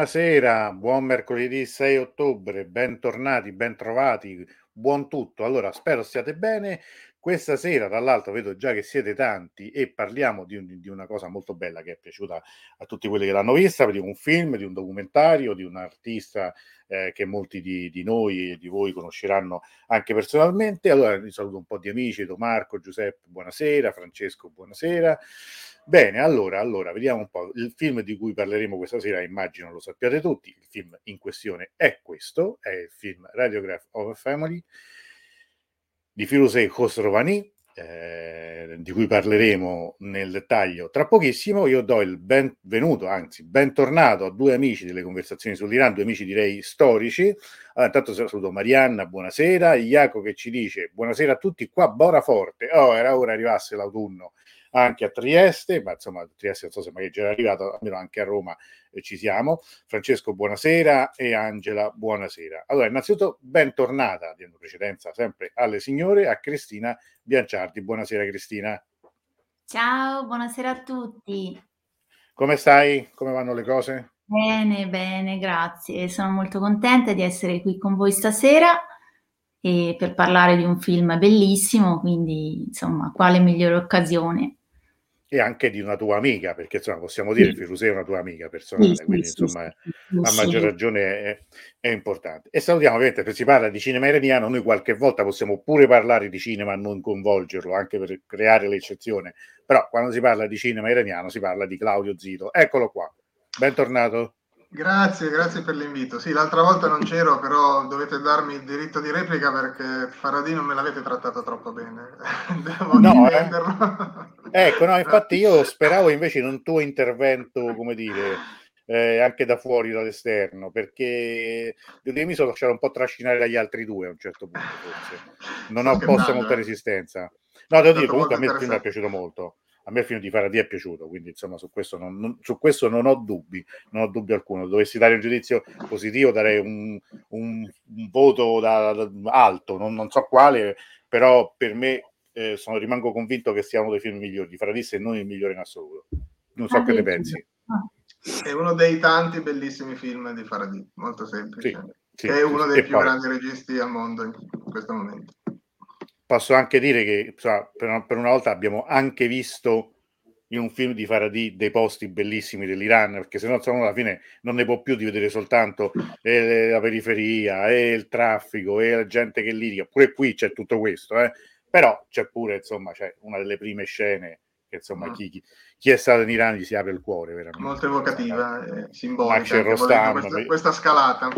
Buonasera, buon mercoledì 6 ottobre, bentornati, bentrovati, buon tutto. Allora, spero stiate bene. Questa sera, tra l'altro, vedo già che siete tanti e parliamo di, un, di, una cosa molto bella che è piaciuta a tutti quelli che l'hanno vista, di un film, di un documentario, di un artista eh, che molti di, di, noi e di voi conosceranno anche personalmente. Allora, vi saluto un po' di amici, do Marco, Giuseppe, buonasera, Francesco, buonasera. Bene, allora, allora, vediamo un po'. Il film di cui parleremo questa sera, immagino lo sappiate tutti, il film in questione è questo, è il film Radiograph of a Family di Firuzeh Khosrovani, eh, di cui parleremo nel dettaglio tra pochissimo. Io do il benvenuto, anzi bentornato a due amici delle conversazioni sull'Iran, due amici direi storici. Allora, intanto saluto Marianna, buonasera, Iaco che ci dice buonasera a tutti, qua Bora Forte. Oh, era ora arrivasse l'autunno anche a Trieste, ma insomma a Trieste non so se magari già è arrivato, almeno anche a Roma eh, ci siamo. Francesco, buonasera e Angela, buonasera. Allora, innanzitutto bentornata, dando precedenza sempre alle signore, a Cristina Bianciardi. Buonasera Cristina. Ciao, buonasera a tutti. Come stai? Come vanno le cose? Bene, bene, grazie. Sono molto contenta di essere qui con voi stasera e per parlare di un film bellissimo, quindi insomma, quale migliore occasione? E anche di una tua amica, perché insomma possiamo dire che sì. Firuse è una tua amica personale, sì, quindi sì, insomma a maggior ragione è, è, importante. E salutiamo ovviamente, se si parla di cinema iraniano, noi qualche volta possiamo pure parlare di cinema, non coinvolgerlo, anche per creare l'eccezione, però quando si parla di cinema iraniano si parla di Claudio Zito. Eccolo qua, bentornato. Grazie, grazie per l'invito. Sì, l'altra volta non c'ero, però dovete darmi il diritto di replica perché Faradì non me l'avete trattato troppo bene. Devo no, eh. Ecco, no, infatti io speravo invece in un tuo intervento, come dire, eh, anche da fuori, dall'esterno, perché mi sono lasciato un po' trascinare dagli altri due a un certo punto, forse. Non ho posto molta resistenza. No, devo dire, comunque a me il film è piaciuto molto a me il film di Faraday è piaciuto, quindi insomma su questo non, non, su questo non ho dubbi, non ho dubbi alcuno. Dovessi dare un giudizio positivo, darei un, un, un voto da, da, alto, non, non, so quale, però per me eh, sono, rimango convinto che sia uno dei film migliori di Faraday, se non il migliore in assoluto. Non so ah, che ne pensi. È uno dei tanti bellissimi film di Faraday, molto semplice. Sì, sì, è uno dei più poi... grandi registi al mondo in questo momento posso anche dire che insomma, per, una, per, una, volta abbiamo anche visto in un film di Faradi dei posti bellissimi dell'Iran, perché se no insomma, alla fine non ne può più di vedere soltanto eh, la periferia e il traffico e la gente che litiga. Pure qui c'è tutto questo, eh. però c'è pure insomma c'è una delle prime scene che insomma mm. chi, chi, chi, è stato in Iran gli si apre il cuore veramente. Molto evocativa, eh, simbolica. Questa, questa scalata.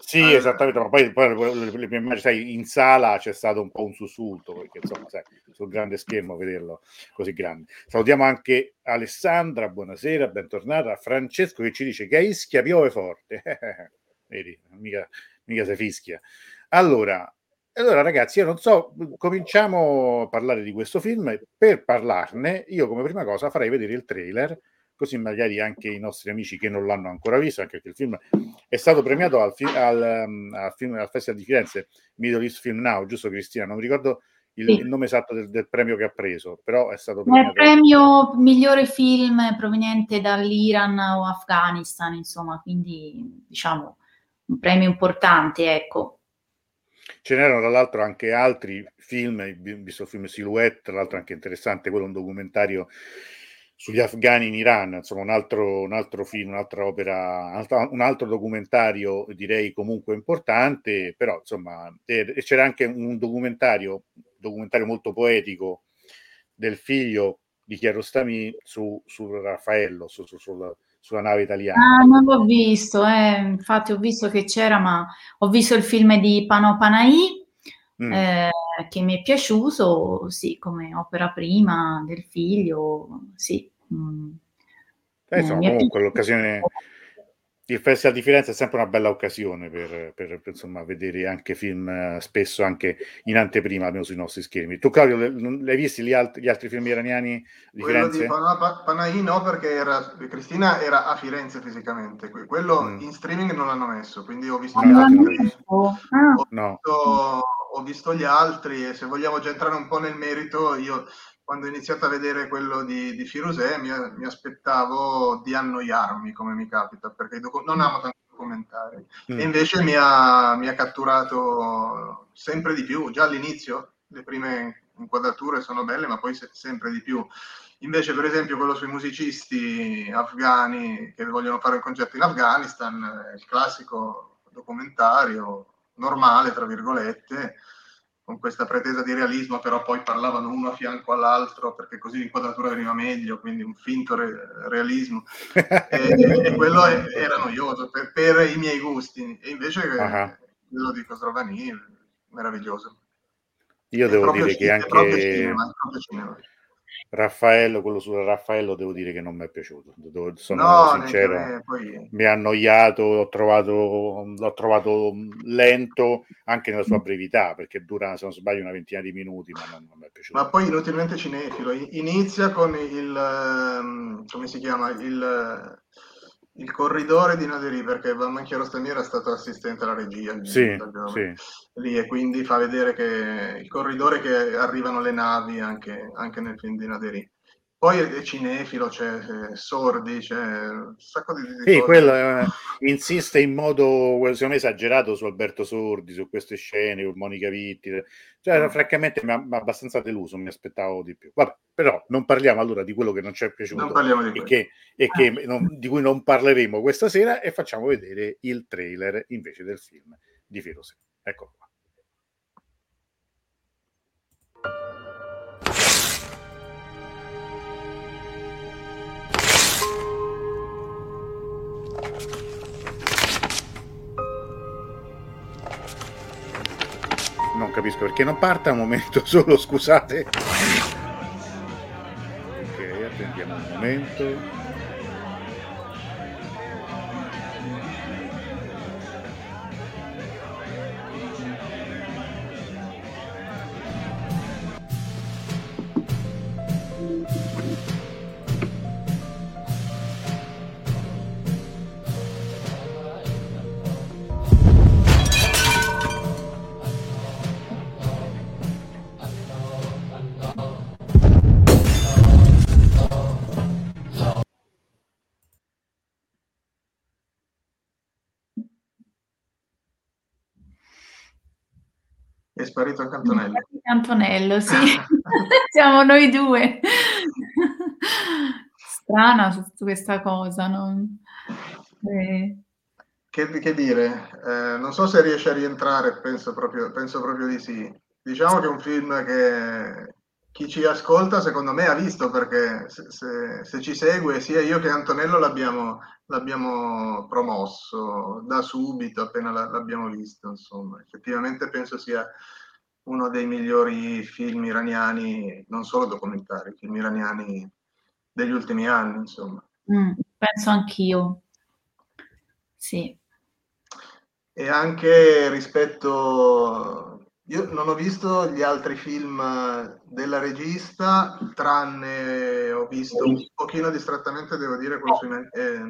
Sì, ah, esattamente, ma poi, poi le, mie immagini, sai, in sala c'è stato un po' un sussulto, perché insomma, sai, sul grande schermo vederlo così grande. Salutiamo anche Alessandra, buonasera, bentornata, Francesco che ci dice che a Ischia piove forte. Vedi, mica, mica si fischia. Allora, allora, ragazzi, io non so, cominciamo a parlare di questo film. Per parlarne, io come prima cosa farei vedere il trailer così magari anche i nostri amici che non l'hanno ancora visto, anche perché il film è stato premiato al, fi- al, um, al, film, al Festival di Firenze, Middle East Film Now, giusto Cristina? Non mi ricordo il, sì. il nome esatto del, del, premio che ha preso, però è stato premiato. Il premio migliore film proveniente dall'Iran o Afghanistan, insomma, quindi diciamo un premio importante, ecco. Ce n'erano tra l'altro anche altri film, visto il film Silhouette, tra l'altro anche interessante, quello un documentario sugli afghani in Iran, insomma un altro, un altro film, un'altra opera, un altro documentario direi comunque importante, però insomma e c'era anche un documentario, documentario molto poetico del figlio di Chiarostami su, su Raffaello, su, su, sulla, sulla nave italiana. Ah, non l'ho visto, eh. infatti ho visto che c'era, ma ho visto il film di Pano Panai, mm. eh, che mi è piaciuto, sì, come opera prima del figlio, sì. Mm. Eh, insomma, comunque l'occasione il Festival di Firenze è sempre una bella occasione per, per, per insomma, vedere anche film eh, spesso anche in anteprima, almeno sui nostri schermi. Tu Claudio, l'hai visti gli, alt- gli altri film iraniani di quello Firenze? Di Panahi no, perché era, Cristina era a Firenze fisicamente, quello mm. in streaming non l'hanno messo, quindi ho visto, ah, gli altri, ho, no. Ho visto gli altri e se vogliamo già entrare un po' nel merito, io quando ho iniziato a vedere quello di, di Firusè mi, mi, aspettavo di annoiarmi, come mi capita, perché docu- non amo tanto documentari. Mm. E invece mi ha, mi ha catturato sempre di più, già all'inizio, le prime inquadrature sono belle, ma poi se- sempre di più. Invece, per esempio, quello sui musicisti afghani che vogliono fare un concerto in Afghanistan, il classico documentario normale, tra virgolette, con questa pretesa di realismo, però poi parlavano uno a fianco all'altro perché così l'inquadratura veniva meglio, quindi un finto re- realismo. e, e, quello è, era noioso per, per, i miei gusti. E invece uh-huh. quello di Costrovani, meraviglioso. Io è devo dire che anche... Cinema, cinema. Raffaello, quello su Raffaello devo dire che non mi è piaciuto, sono no, sincero, me, poi... mi ha annoiato, l'ho trovato, l'ho trovato lento anche nella sua brevità, perché dura, se non sbaglio, una ventina di minuti, ma non, non mi è piaciuto. Ma poi inutilmente cinefilo, inizia con il, ehm, come si chiama, il il corridore di Naderi, perché Valmanchi Rostami era stato assistente alla regia sì, sì. lì e quindi fa vedere che il corridore che arrivano le navi anche, anche nel film di Naderi. Poi è cinefilo, c'è, c'è Sordi, c'è un sacco di, di Sì, quello eh, insiste in modo, secondo me, esagerato su Alberto Sordi, su queste scene, con Monica Vitti. Cioè, mm. francamente, mi ha, abbastanza deluso, mi aspettavo di più. Vabbè, però non parliamo allora di quello che non ci è piaciuto e, che, e che non, di cui non parleremo questa sera e facciamo vedere il trailer invece del film di Firose. Ecco capisco perché non parta un momento solo, scusate. Ok, attendiamo un momento. Antonello, sì. Siamo noi due. Strana questa cosa, no? Eh. Che, che, dire, eh, non so se riesce a rientrare, penso proprio, penso proprio di sì. Diciamo che è un film che chi ci ascolta secondo me ha visto perché se, se, se ci segue sia io che Antonello l'abbiamo, l'abbiamo promosso da subito appena l'abbiamo visto insomma effettivamente penso sia uno dei migliori film iraniani non solo documentari film iraniani degli ultimi anni insomma. Mm, penso anch'io. Sì. E anche rispetto io non ho visto gli altri film della regista, tranne ho visto un pochino distrattamente, devo dire, quello sui eh,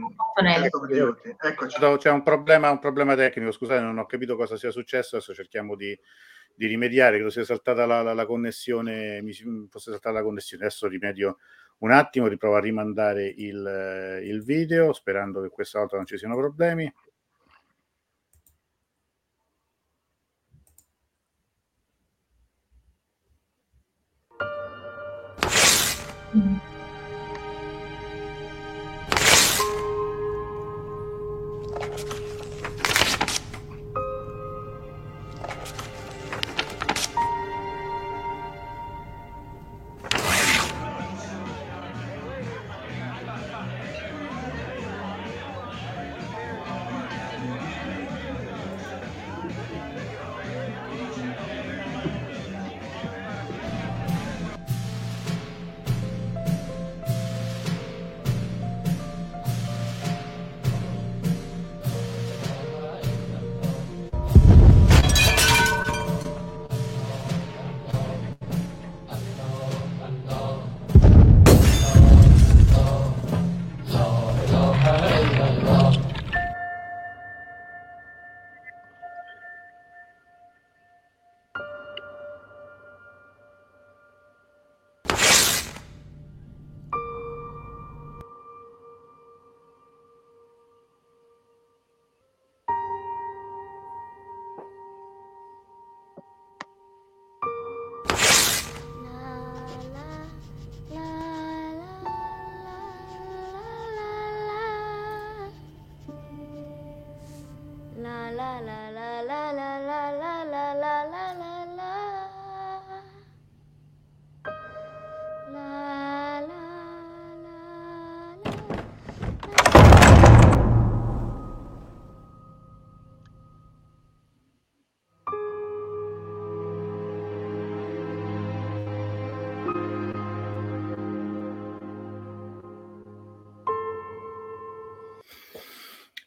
Eccoci. C'è un problema, un problema tecnico, scusate, non ho capito cosa sia successo, adesso cerchiamo di, di rimediare, credo sia saltata la, la, la connessione, mi fosse saltata la connessione, adesso rimedio un attimo, riprovo a rimandare il, eh, il video sperando che questa volta non ci siano problemi. Mm-hmm.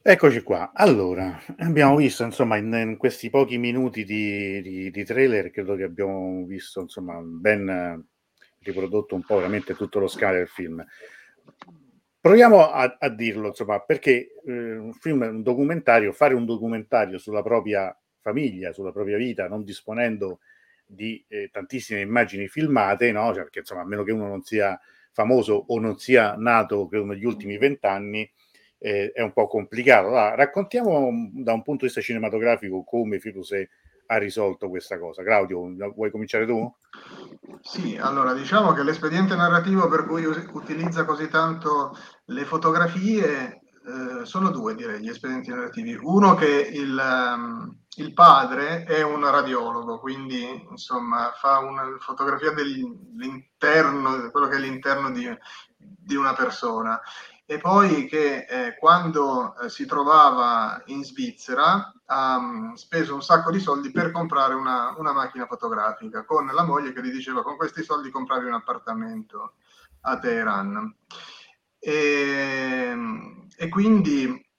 Eccoci qua. Allora, abbiamo visto, insomma, in, in questi pochi minuti di, di, di, trailer, credo che abbiamo visto, insomma, ben riprodotto un po' veramente tutto lo scale del film. Proviamo a, a dirlo, insomma, perché eh, un film, un documentario, fare un documentario sulla propria famiglia, sulla propria vita, non disponendo di eh, tantissime immagini filmate, no? Cioè, perché insomma, a meno che uno non sia famoso o non sia nato credo, negli ultimi vent'anni, eh, è un po' complicato. Allora, raccontiamo da un punto di vista cinematografico come Firuse ha risolto questa cosa. Claudio, vuoi cominciare tu? Sì, allora diciamo che l'espediente narrativo per cui utilizza così tanto le fotografie eh, sono due, direi, gli espedienti narrativi. Uno che il, um, il, padre è un radiologo, quindi insomma fa una fotografia dell'interno, quello che è l'interno di, di una persona e poi che eh, quando eh, si trovava in Svizzera ha um, speso un sacco di soldi per comprare una, una, macchina fotografica con la moglie che gli diceva con questi soldi compravi un appartamento a Teheran. E, e quindi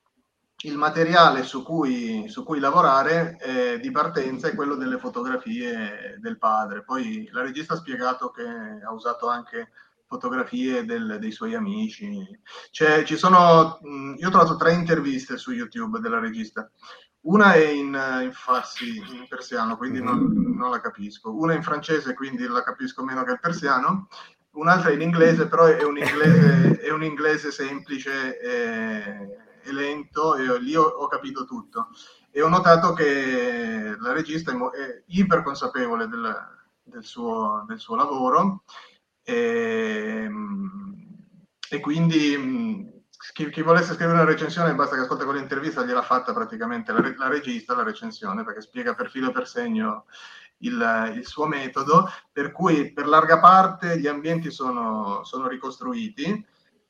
il materiale su cui, su cui lavorare eh, di partenza è quello delle fotografie del padre. Poi la regista ha spiegato che ha usato anche fotografie del, dei suoi amici. Cioè, ci sono, io ho trovato tre interviste su YouTube della regista. Una è in, in farsi in persiano, quindi non, non, la capisco. Una è in francese, quindi la capisco meno che il persiano. Un'altra è in inglese, però è un inglese, è un inglese semplice e, e lento, e lì ho, ho, capito tutto. E ho notato che la regista è, è iper consapevole del, del, suo, del suo lavoro e, ehm, e quindi chi, chi, volesse scrivere una recensione basta che ascolta quell'intervista, gliel'ha fatta praticamente la, la, regista, la recensione, perché spiega per filo e per segno il, il, suo metodo, per cui per larga parte gli ambienti sono, sono ricostruiti,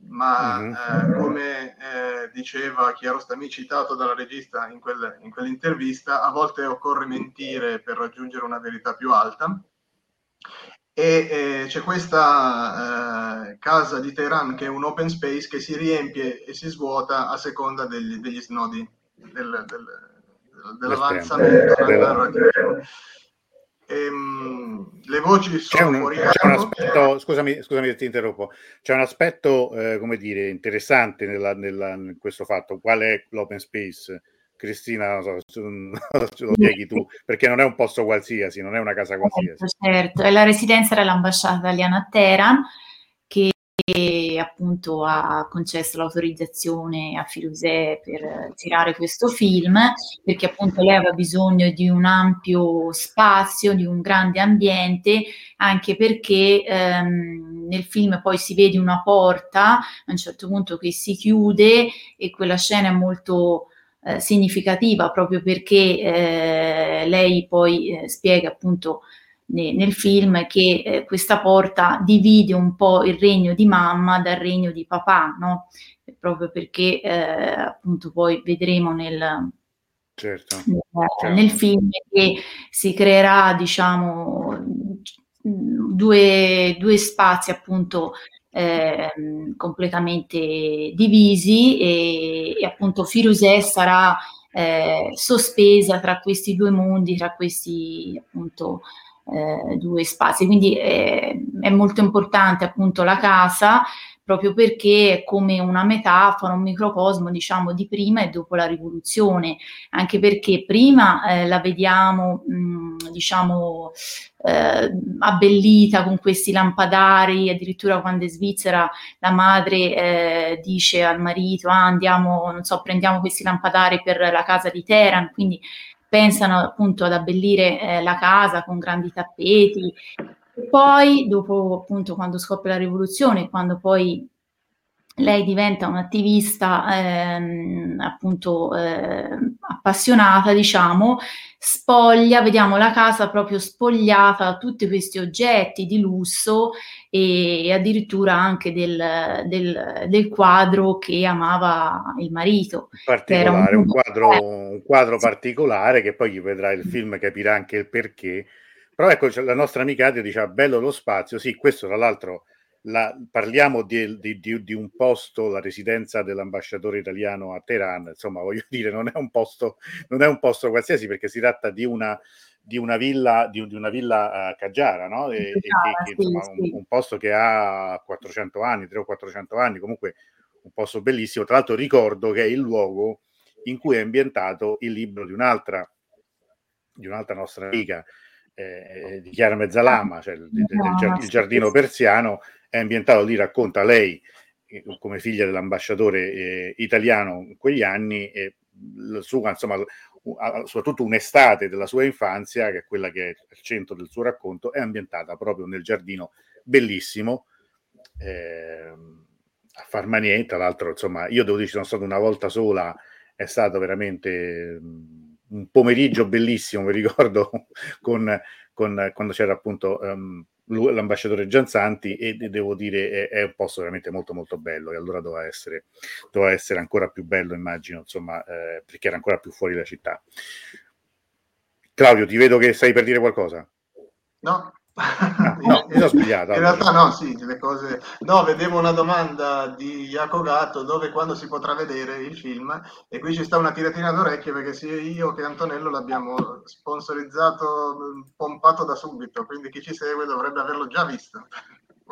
ma mm-hmm. eh, come eh, diceva Chiarostami, citato dalla regista in, quel, in quell'intervista, a volte occorre mentire per raggiungere una verità più alta e eh, c'è questa eh, casa di Teheran che è un open space che si riempie e si svuota a seconda degli, degli snodi del, del, dell'avanzamento narrativo. Ehm, le voci sono c'è un, fuori c'è un aspetto, scusami, scusami se ti interrompo, c'è un aspetto eh, come dire interessante nella, nella, in questo fatto, qual è l'open space? Cristina, non so, ce lo spieghi tu, perché non è un posto qualsiasi, non è una casa qualsiasi. Certo, certo. è la residenza dell'ambasciata italiana a Teheran che appunto ha concesso l'autorizzazione a Firuzè per girare questo film, perché appunto lei aveva bisogno di un ampio spazio, di un grande ambiente, anche perché ehm, nel film poi si vede una porta a un certo punto che si chiude e quella scena è molto eh, significativa proprio perché eh, lei poi eh, spiega appunto ne, nel film che eh, questa porta divide un po' il regno di mamma dal regno di papà, no? proprio perché eh, appunto poi vedremo nel, certo, nel, certo. nel film che si creerà diciamo due, due spazi appunto eh, completamente divisi e, e appunto Firuzè sarà eh, sospesa tra questi due mondi, tra questi appunto eh, due spazi. Quindi eh, è molto importante appunto la casa proprio perché è come una metafora, un microcosmo diciamo di prima e dopo la rivoluzione, anche perché prima eh, la vediamo mh, diciamo eh, abbellita con questi lampadari, addirittura quando è Svizzera la madre eh, dice al marito ah, andiamo, non so, prendiamo questi lampadari per la casa di Teheran, quindi pensano appunto ad abbellire eh, la casa con grandi tappeti. E poi, dopo appunto, quando scoppia la rivoluzione, quando poi lei diventa un'attivista ehm, appunto eh, appassionata, diciamo, spoglia, vediamo la casa proprio spogliata da tutti questi oggetti di lusso e, addirittura anche del, del, del, quadro che amava il marito. Particolare, un, un, quadro, un quadro particolare che poi chi vedrà il film capirà anche il perché. Però ecco, la nostra amica Adia diceva bello lo spazio, sì, questo tra l'altro la, parliamo di, di, di, di, un posto, la residenza dell'ambasciatore italiano a Teheran, insomma, voglio dire, non è un posto, non è un posto qualsiasi perché si tratta di una, di una villa, di, una villa uh, Kaggiara, no? E, e che, insomma, sì, un, un, posto che ha 400 anni, 3 o 400 anni, comunque un posto bellissimo. Tra l'altro ricordo che è il luogo in cui è ambientato il libro di un'altra, di un'altra nostra amica, eh, di Chiara Mezzalama, cioè il, il, il, giardino persiano, è ambientato lì, racconta lei eh, come figlia dell'ambasciatore eh, italiano in quegli anni, e sua, insomma, soprattutto un'estate della sua infanzia, che è quella che è il centro del suo racconto, è ambientata proprio nel giardino bellissimo. Eh, a Farmanier, tra l'altro, insomma, io devo dire, sono stato una volta sola, è stato veramente un pomeriggio bellissimo, mi ricordo, con, con, quando c'era appunto um, l'ambasciatore Gianzanti e devo dire è, è, un posto veramente molto molto bello e allora doveva essere, doveva essere ancora più bello immagino insomma eh, perché era ancora più fuori da città. Claudio ti vedo che stai per dire qualcosa? No. Ah, no, mi sono sbagliato. In realtà no, sì, le cose... No, vedevo una domanda di Jaco Gatto dove e quando si potrà vedere il film e qui ci sta una tiratina d'orecchie perché sia io che Antonello l'abbiamo sponsorizzato, pompato da subito, quindi chi ci segue dovrebbe averlo già visto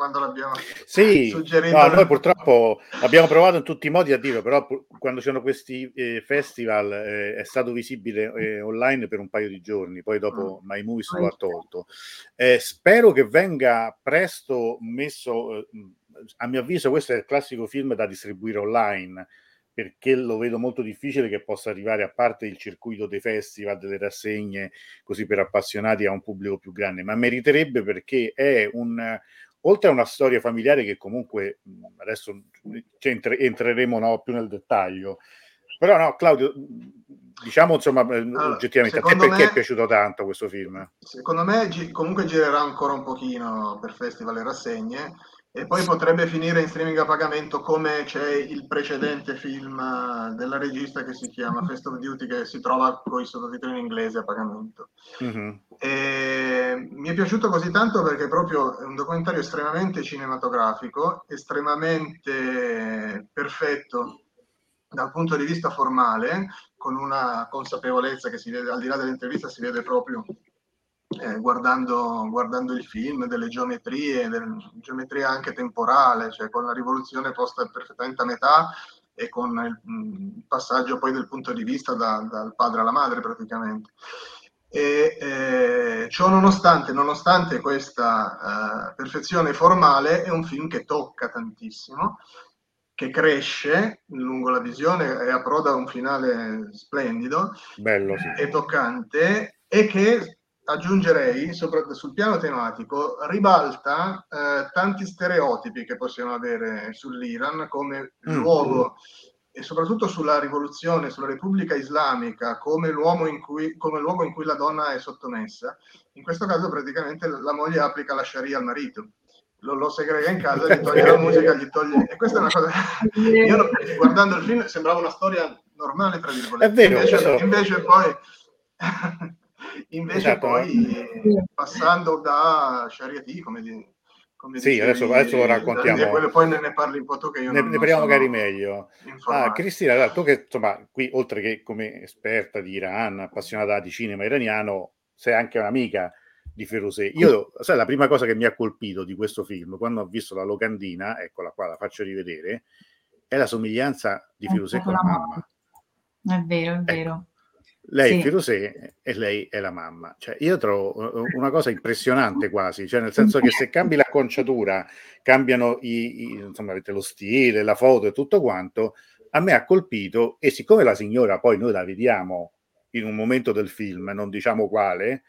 quando l'abbiamo sì, suggerito. No, noi purtroppo abbiamo provato in tutti i modi a dirlo, però quando c'erano questi eh, festival eh, è stato visibile eh, online per un paio di giorni, poi dopo mm. My Movies lo ha tolto. Eh, spero che venga presto messo, eh, a mio avviso questo è il classico film da distribuire online, perché lo vedo molto difficile che possa arrivare a parte il circuito dei festival, delle rassegne, così per appassionati a un pubblico più grande, ma meriterebbe perché è un, oltre a una storia familiare che comunque adesso entre, entreremo no, più nel dettaglio, però no, Claudio, diciamo insomma allora, oggettivamente, a te perché me, è piaciuto tanto questo film? Secondo me comunque girerà ancora un pochino per festival e rassegne e poi potrebbe finire in streaming a pagamento come c'è il precedente film della regista che si chiama Fest of Duty che si trova con i sottotitoli in inglese a pagamento. Mm-hmm. mi è piaciuto così tanto perché proprio è un documentario estremamente cinematografico, estremamente perfetto dal punto di vista formale, con una consapevolezza che si vede al di là dell'intervista, si vede proprio eh, guardando, guardando, il film, delle geometrie, del, geometria anche temporale, cioè con la rivoluzione posta perfettamente a metà e con il, il passaggio poi del punto di vista da, dal padre alla madre praticamente. E eh, ciò nonostante, nonostante questa eh, perfezione formale, è un film che tocca tantissimo, che cresce lungo la visione e approda a un finale splendido Bello, sì. e toccante e che aggiungerei, soprattutto sul piano tematico, ribalta eh, tanti stereotipi che possiamo avere sull'Iran come mm. luogo e soprattutto sulla rivoluzione, sulla Repubblica Islamica come, in cui, come luogo in cui la donna è sottomessa. In questo caso praticamente la moglie applica la Sharia al marito. Lo, lo segrega in casa, gli toglie la musica, gli toglie... E questa è una cosa... Io guardando il film sembrava una storia normale, tra virgolette. È vero, invece, invece poi... Invece esatto. poi passando da Shariati, come, di, come sì, adesso, adesso, lo raccontiamo. Quello, poi ne, ne, parli un po' tu che io ne, non, ne parliamo magari meglio. Ah, Cristina, tu che insomma, qui oltre che come esperta di Iran, appassionata di cinema iraniano, sei anche un'amica di Ferosé. Io, sai, la prima cosa che mi ha colpito di questo film, quando ho visto la locandina, eccola qua, la faccio rivedere, è la somiglianza di Ferosé con la mamma. È vero, è ecco. Vero. Lei sì. Firosè e lei è la mamma. Cioè, io trovo una cosa impressionante quasi, cioè nel senso che se cambi l'acconciatura, cambiano i, i, insomma, avete lo stile, la foto e tutto quanto, a me ha colpito e siccome la signora poi noi la vediamo in un momento del film, non diciamo quale,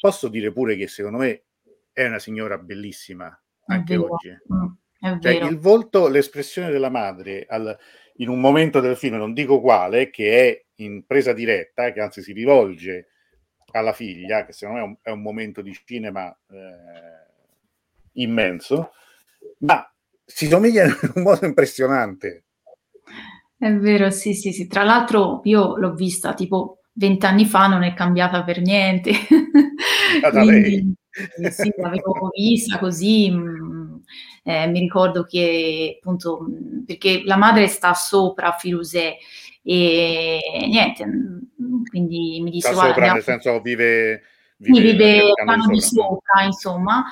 posso dire pure che secondo me è una signora bellissima anche oggi. Mm, cioè, il volto, l'espressione della madre al, in un momento del film, non dico quale, che è in presa diretta, che anzi si rivolge alla figlia, che secondo me è un, è un momento di cinema eh, immenso, ma si somigliano in un modo impressionante. È vero, sì, sì, sì. Tra l'altro io l'ho vista tipo vent'anni fa, non è cambiata per niente. Quindi, sì, l'avevo vista così, mm, eh, mi ricordo che appunto, mm, perché la madre sta sopra a Filusè e niente, mm, quindi mi disse... Sta sopra, andiamo... nel senso vive... Vive, vive piano di sopra, insomma,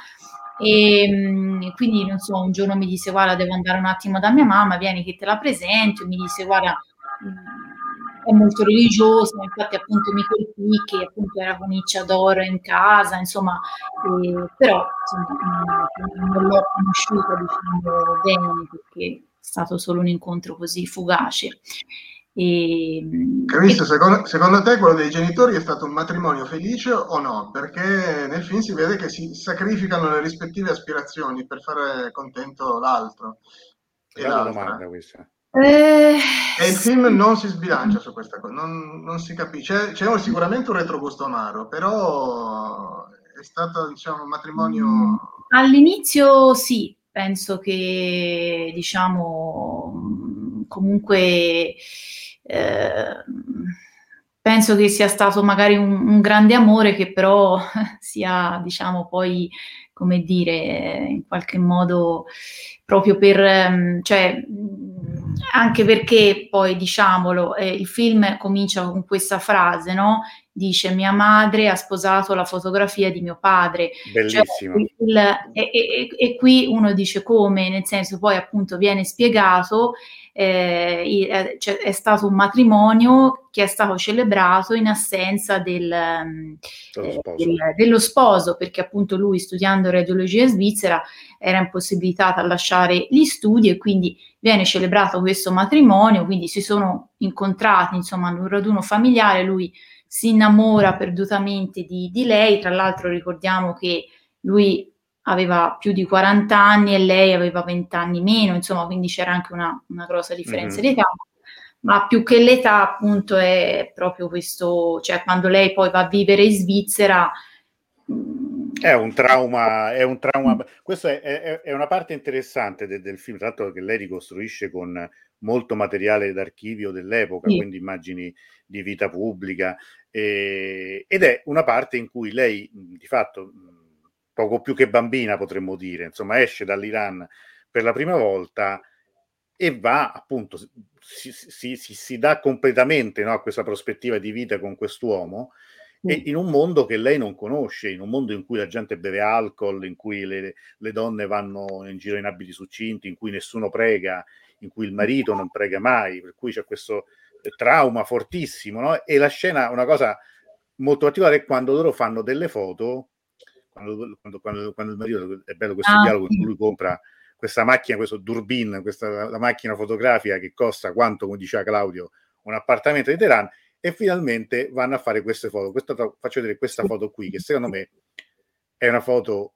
e quindi non so, un giorno mi disse guarda devo andare un attimo da mia mamma, vieni che te la presento, mi disse guarda è molto religiosa, infatti appunto mi colpì che appunto era con d'oro in casa, insomma, eh, però insomma, non l'ho conosciuta diciamo bene perché è stato solo un incontro così fugace. E, Cristo, e... secondo, secondo, te quello dei genitori è stato un matrimonio felice o no? Perché nel film si vede che si sacrificano le rispettive aspirazioni per fare contento l'altro. È una domanda questa. Eh, e il film non si sbilancia su questa cosa, non, non si capisce. C'è, c'è, sicuramente un retrogusto amaro, però è stato diciamo, un matrimonio. All'inizio sì, penso che diciamo comunque eh, penso che sia stato magari un, un grande amore che però sia diciamo poi come dire in qualche modo proprio per ehm, cioè anche perché poi diciamolo, eh, il film comincia con questa frase, no? Dice mia madre ha sposato la fotografia di mio padre. Bellissimo. Cioè, il, e, e, e, qui uno dice come, nel senso poi appunto viene spiegato eh, è, cioè, è, stato un matrimonio che è stato celebrato in assenza del, mm, eh, del, dello sposo, perché appunto lui studiando radiologia in Svizzera era impossibilitato a lasciare gli studi e quindi viene celebrato questo matrimonio, quindi si sono incontrati insomma in un raduno familiare, lui si innamora perdutamente di, di lei, tra l'altro ricordiamo che lui aveva più di 40 anni e lei aveva 20 anni meno, insomma, quindi c'era anche una, una grossa differenza mm-hmm. di età. Ma più che l'età, appunto, è proprio questo, cioè quando lei poi va a vivere in Svizzera. È un trauma, è un trauma. Questa è, è, è una parte interessante de, del film, l'altro che lei ricostruisce con molto materiale d'archivio dell'epoca, sì. quindi immagini di vita pubblica, eh, ed è una parte in cui lei di fatto poco più che bambina potremmo dire, insomma esce dall'Iran per la prima volta e va appunto, si, si, si, si dà completamente no, a questa prospettiva di vita con quest'uomo e in un mondo che lei non conosce, in un mondo in cui la gente beve alcol, in cui le, le donne vanno in giro in abiti succinti, in cui nessuno prega, in cui il marito non prega mai, per cui c'è questo trauma fortissimo, no? E la scena, una cosa molto particolare è quando loro fanno delle foto quando, quando, quando, quando il marito, è bello questo ah, dialogo cui lui compra questa macchina, questo Durbin, questa la macchina fotografica che costa quanto, come diceva Claudio, un appartamento di Teheran e finalmente vanno a fare queste foto. Questa, faccio vedere questa foto qui, che secondo me è una foto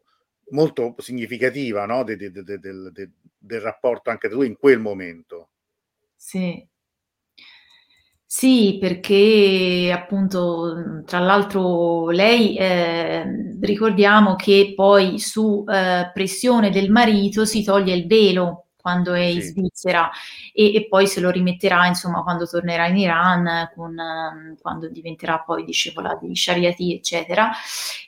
molto significativa no? de, de, de, del rapporto anche da lui in quel momento. Sì, sì, perché appunto, tra l'altro lei, eh, ricordiamo che poi su eh, pressione del marito si toglie il velo quando è in Svizzera e, e, poi se lo rimetterà insomma quando tornerà in Iran, con, quando diventerà poi discepola di Shariati, eccetera.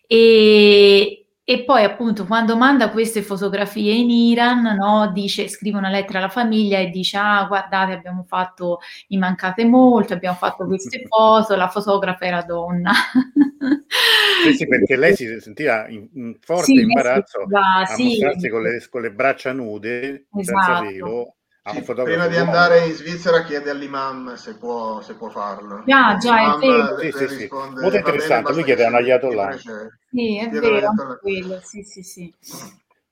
E, e poi appunto quando manda queste fotografie in Iran, no, dice, scrive una lettera alla famiglia e dice, ah guardate abbiamo fatto, mi mancate molto, abbiamo fatto queste foto, la fotografa era donna. Sì, sì, perché lei si sentiva in, in forte sì, imbarazzo a sì. mostrarsi con le, con le, braccia nude, esatto. senza velo, sì, prima di andare in Svizzera chiede all'imam se può, se può farlo. Ah, già, è vero. Sì, sì, sì. Molto interessante, lui chiede a un ayatollah. Sì, è vero, quello, sì, sì, sì.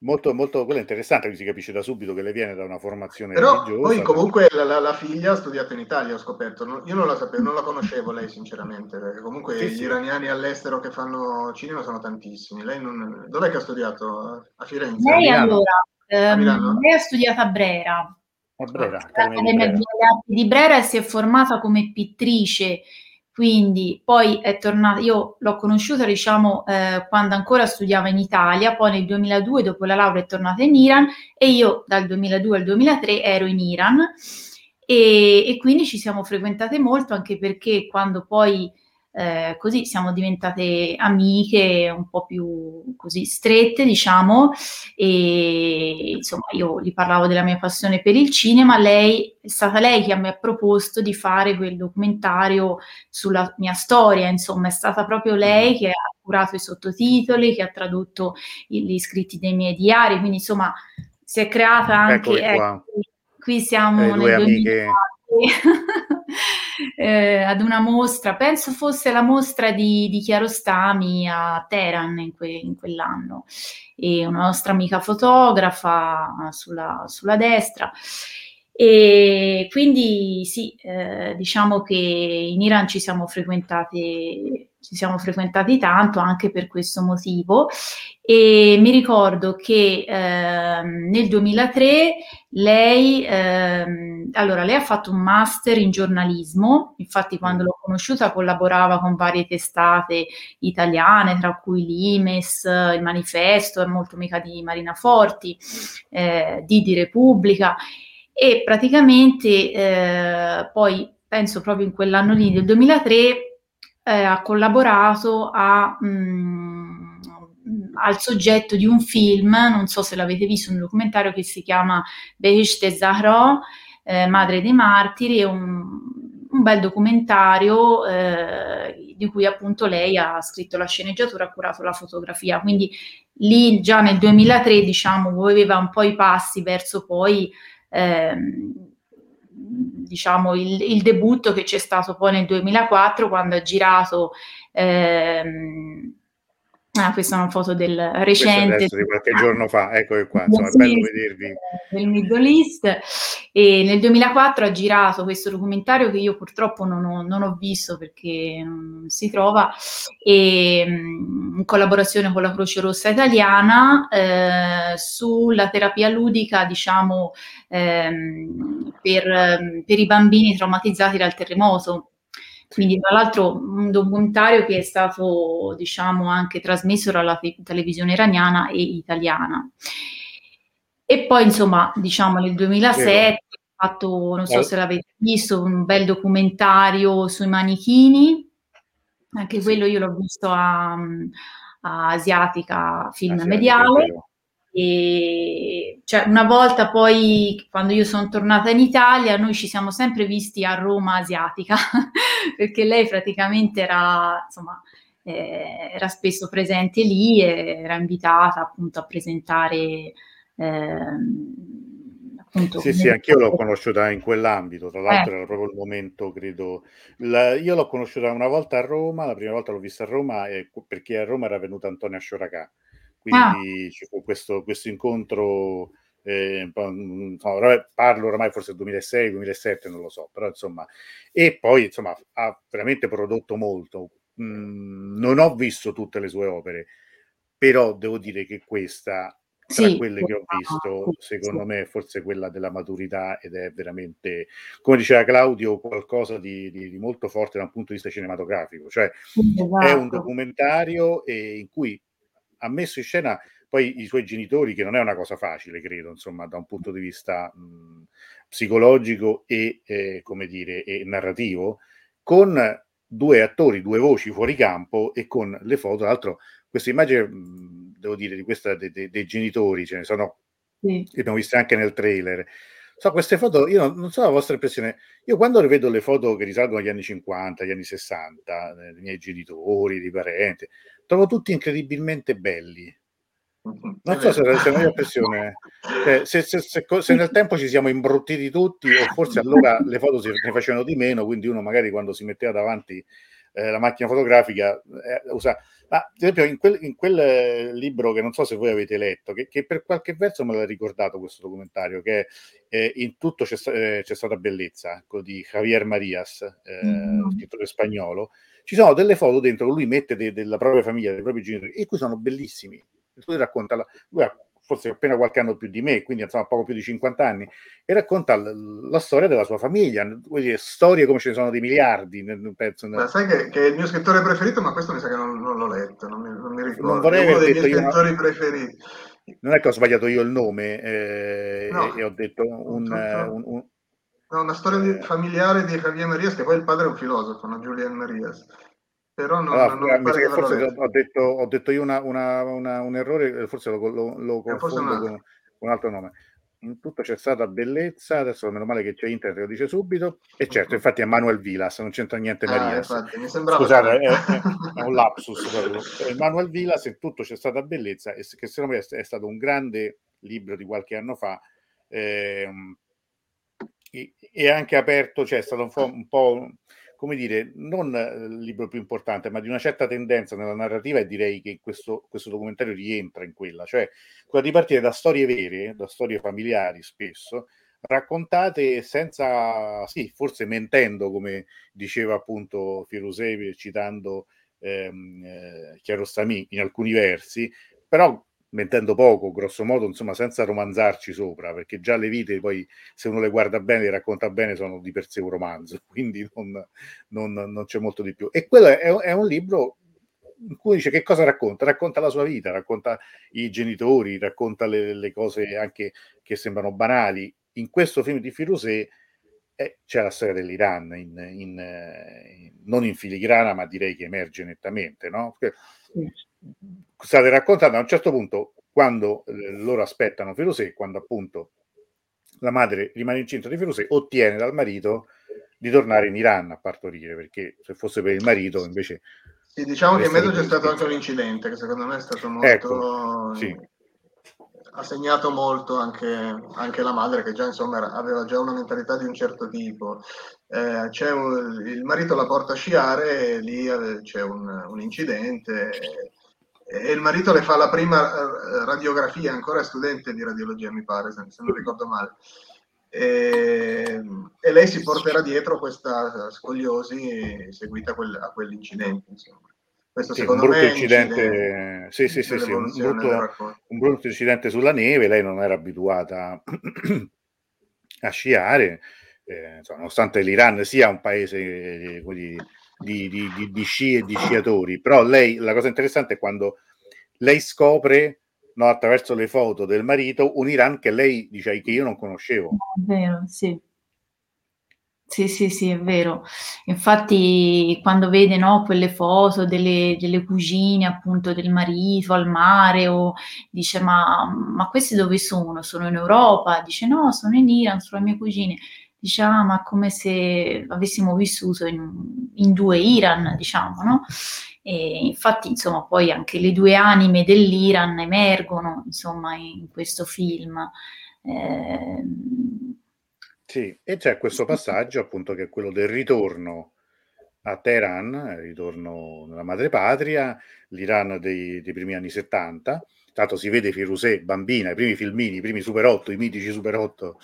Molto, molto, quello è interessante, si capisce da subito che le viene da una formazione Però religiosa. Poi comunque la, la, la, figlia ha studiato in Italia, ho scoperto. io non la sapevo, non la conoscevo lei sinceramente, perché comunque sì, gli sì. iraniani all'estero che fanno cinema sono tantissimi. Lei non... Dov'è che ha studiato? A Firenze? Lei a allora, ehm, lei ha studiato a Brera, a Brera, Accademia di Brera. di Brera e si è formata come pittrice, quindi poi è tornata, io l'ho conosciuta diciamo eh, quando ancora studiava in Italia, poi nel 2002 dopo la laurea è tornata in Iran e io dal 2002 al 2003 ero in Iran e, e quindi ci siamo frequentate molto anche perché quando poi eh, così siamo diventate amiche un po' più così strette, diciamo, e insomma io gli parlavo della mia passione per il cinema, lei è stata lei che mi ha proposto di fare quel documentario sulla mia storia, insomma, è stata proprio lei che ha curato i sottotitoli, che ha tradotto gli scritti dei miei diari, quindi insomma si è creata anche... Ecco, qui siamo eh, nel 2000, eh, ad una mostra, penso fosse la mostra di, di Chiarostami a Teheran in, que, in, quell'anno, e una nostra amica fotografa sulla, sulla destra. E quindi sì, eh, diciamo che in Iran ci siamo frequentati, ci siamo frequentati tanto anche per questo motivo. E mi ricordo che eh, nel 2003 lei, eh, allora, lei ha fatto un master in giornalismo, infatti quando l'ho conosciuta collaborava con varie testate italiane, tra cui l'Imes, il Manifesto, è molto mica di Marina Forti, eh, di Di Repubblica e praticamente eh, poi penso proprio in quell'anno lì del 2003 eh, ha collaborato a, mh, mm, al soggetto di un film, non so se l'avete visto, un documentario che si chiama Behish de Zahra, eh, Madre dei Martiri, è un, un bel documentario eh, di cui appunto lei ha scritto la sceneggiatura, ha curato la fotografia, quindi lì già nel 2003 diciamo muoveva un po' i passi verso poi ehm, diciamo il, il, debutto che c'è stato poi nel 2004 quando ha girato ehm, Ah, questa è una foto del recente. di qualche giorno fa, ecco qua, insomma, è bello vedervi. Del Middle East. E nel 2004 ha girato questo documentario che io purtroppo non ho, non ho visto perché non si trova, e, in collaborazione con la Croce Rossa Italiana eh, sulla terapia ludica, diciamo, ehm, per, per i bambini traumatizzati dal terremoto quindi, tra l'altro, un documentario che è stato, diciamo, anche trasmesso dalla te- televisione iraniana e italiana. E poi, insomma, diciamo, nel 2007 ho fatto, non so se l'avete visto, un bel documentario sui manichini. Anche quello io l'ho visto a, a Asiatica Film Asiatica, Mediale. E cioè, una volta poi, quando io sono tornata in Italia, noi ci siamo sempre visti a Roma asiatica, perché lei praticamente era, insomma, eh, era spesso presente lì e era invitata appunto a presentare. Eh, appunto, sì, sì, anch'io l'ho conosciuta in quell'ambito, tra l'altro eh. era proprio il momento, credo. La, io l'ho conosciuta una volta a Roma, la prima volta l'ho vista a Roma eh, perché a Roma era venuta Antonia Scioracà quindi ah. ci fu questo, questo incontro, eh, no, parlo oramai forse del 2006-2007, non lo so, però insomma, e poi insomma ha veramente prodotto molto. Mm, non ho visto tutte le sue opere, però devo dire che questa tra sì, quelle che ho visto, secondo me è forse quella della maturità ed è veramente, come diceva Claudio, qualcosa di, di, di molto forte dal punto di vista cinematografico. Cioè esatto. è un esatto. documentario in cui ha messo in scena poi i suoi genitori, che non è una cosa facile, credo, insomma, da un punto di vista mh, psicologico e, eh, come dire, e narrativo, con due attori, due voci fuori campo e con le foto. Tra l'altro, questa immagine, mh, devo dire, di questa de, de, dei genitori, ce ne sono, sì. che abbiamo viste anche nel trailer. So, queste foto, io non, so la vostra impressione, io quando rivedo le foto che risalgono agli anni 50, agli anni 60, eh, dei miei genitori, di parenti, trovo tutti incredibilmente belli. Non so se è la mia impressione, cioè, se, se, se, se, nel tempo ci siamo imbruttiti tutti, o forse allora le foto si, ne facevano di meno, quindi uno magari quando si metteva davanti eh, la macchina fotografica eh, usa. Ma ad esempio, in quel, in quel, libro che non so se voi avete letto, che, che per qualche verso me l'ha ricordato questo documentario, che eh, in tutto c'è, eh, c'è, stata bellezza, di Javier Marias, eh, mm. scrittore spagnolo ci sono delle foto dentro che lui mette de- della propria famiglia, dei propri genitori, e cui sono bellissimi. Lui racconta, la, lui ha forse appena qualche anno più di me, quindi insomma poco più di 50 anni, e racconta l- la storia della sua famiglia, dire, storie come ce ne sono di miliardi. Nel, penso, nel... Ma sai che, che, è il mio scrittore preferito, ma questo mi sa che non, non l'ho letto, non mi, non mi ricordo. Non vorrei uno dei miei scrittori preferiti. Non è che ho sbagliato io il nome eh, no, e, e, ho detto un, un, un No, una storia di, familiare di Javier Marias, che poi il padre è un filosofo, no? Julian Marias. però non, allora, non mi pare forse ho detto, ho detto, io una, una, una, un errore, forse lo, lo, lo eh, confondo con, con un altro nome in tutto c'è stata bellezza, adesso meno male che c'è internet, lo dice subito, e certo, infatti è Manuel Vilas, non c'entra niente ah, Maria. Infatti, Scusate, è, è, è, un lapsus proprio. Manuel Vilas, in tutto c'è stata bellezza, che secondo me è, stato un grande libro di qualche anno fa, ehm, e, anche aperto, cioè è stato un po', un po' come dire, non il libro più importante, ma di una certa tendenza nella narrativa e direi che questo, questo documentario rientra in quella, cioè quella di partire da storie vere, da storie familiari spesso, raccontate senza, sì, forse mentendo, come diceva appunto Firusevi citando ehm, eh, Chiarostami in alcuni versi, però mentendo poco, grosso modo, insomma, senza romanzarci sopra, perché già le vite poi, se uno le guarda bene, le racconta bene, sono di per sé un romanzo, quindi non, non, non c'è molto di più. E quello è, è, un libro in cui dice che cosa racconta? Racconta la sua vita, racconta i genitori, racconta le, le cose anche che sembrano banali. In questo film di Firusé eh, c'è la storia dell'Iran, in, in, in, eh, non in filigrana, ma direi che emerge nettamente, no? Perché, state raccontando a un certo punto quando eh, loro aspettano Firusè, quando appunto la madre rimane incinta di Firusè, ottiene dal marito di tornare in Iran a partorire, perché se fosse per il marito invece... Sì, diciamo che in mezzo c'è stato anche un incidente che secondo me è stato molto... Ecco, sì. Ha segnato molto anche, anche, la madre che già insomma aveva già una mentalità di un certo tipo. Eh, c'è un, il marito la porta a sciare e lì eh, c'è un, un incidente e il marito le fa la prima eh, radiografia, ancora studente di radiologia mi pare, se, non ricordo male. E, e, lei si porterà dietro questa scoliosi seguita a, quel, a quell'incidente. Insomma. Questo sì, secondo un brutto me incidente, incidente sì, sì, sì, sì un, brutto, un, brutto, incidente sulla neve, lei non era abituata a sciare, eh, insomma, nonostante l'Iran sia un paese eh, di, di, di, di, sci e di sciatori, però lei, la cosa interessante è quando lei scopre no, attraverso le foto del marito un Iran che lei dice che io non conoscevo. È vero, sì. Sì, sì, sì, è vero. Infatti, quando vede no, quelle foto delle, delle, cugine, appunto, del marito al mare, o dice: ma, ma questi dove sono? Sono in Europa? Dice: No, sono in Iran, sono le mie cugine diciamo, ma come se avessimo vissuto in, in due Iran, diciamo, no? E infatti, insomma, poi anche le due anime dell'Iran emergono, insomma, in questo film. Eh, sì, e c'è questo passaggio appunto che è quello del ritorno a Teheran, il ritorno nella madrepatria, l'Iran dei, dei primi anni 70, Tanto si vede Firusè, bambina, i primi filmini, i primi Super 8, i mitici Super 8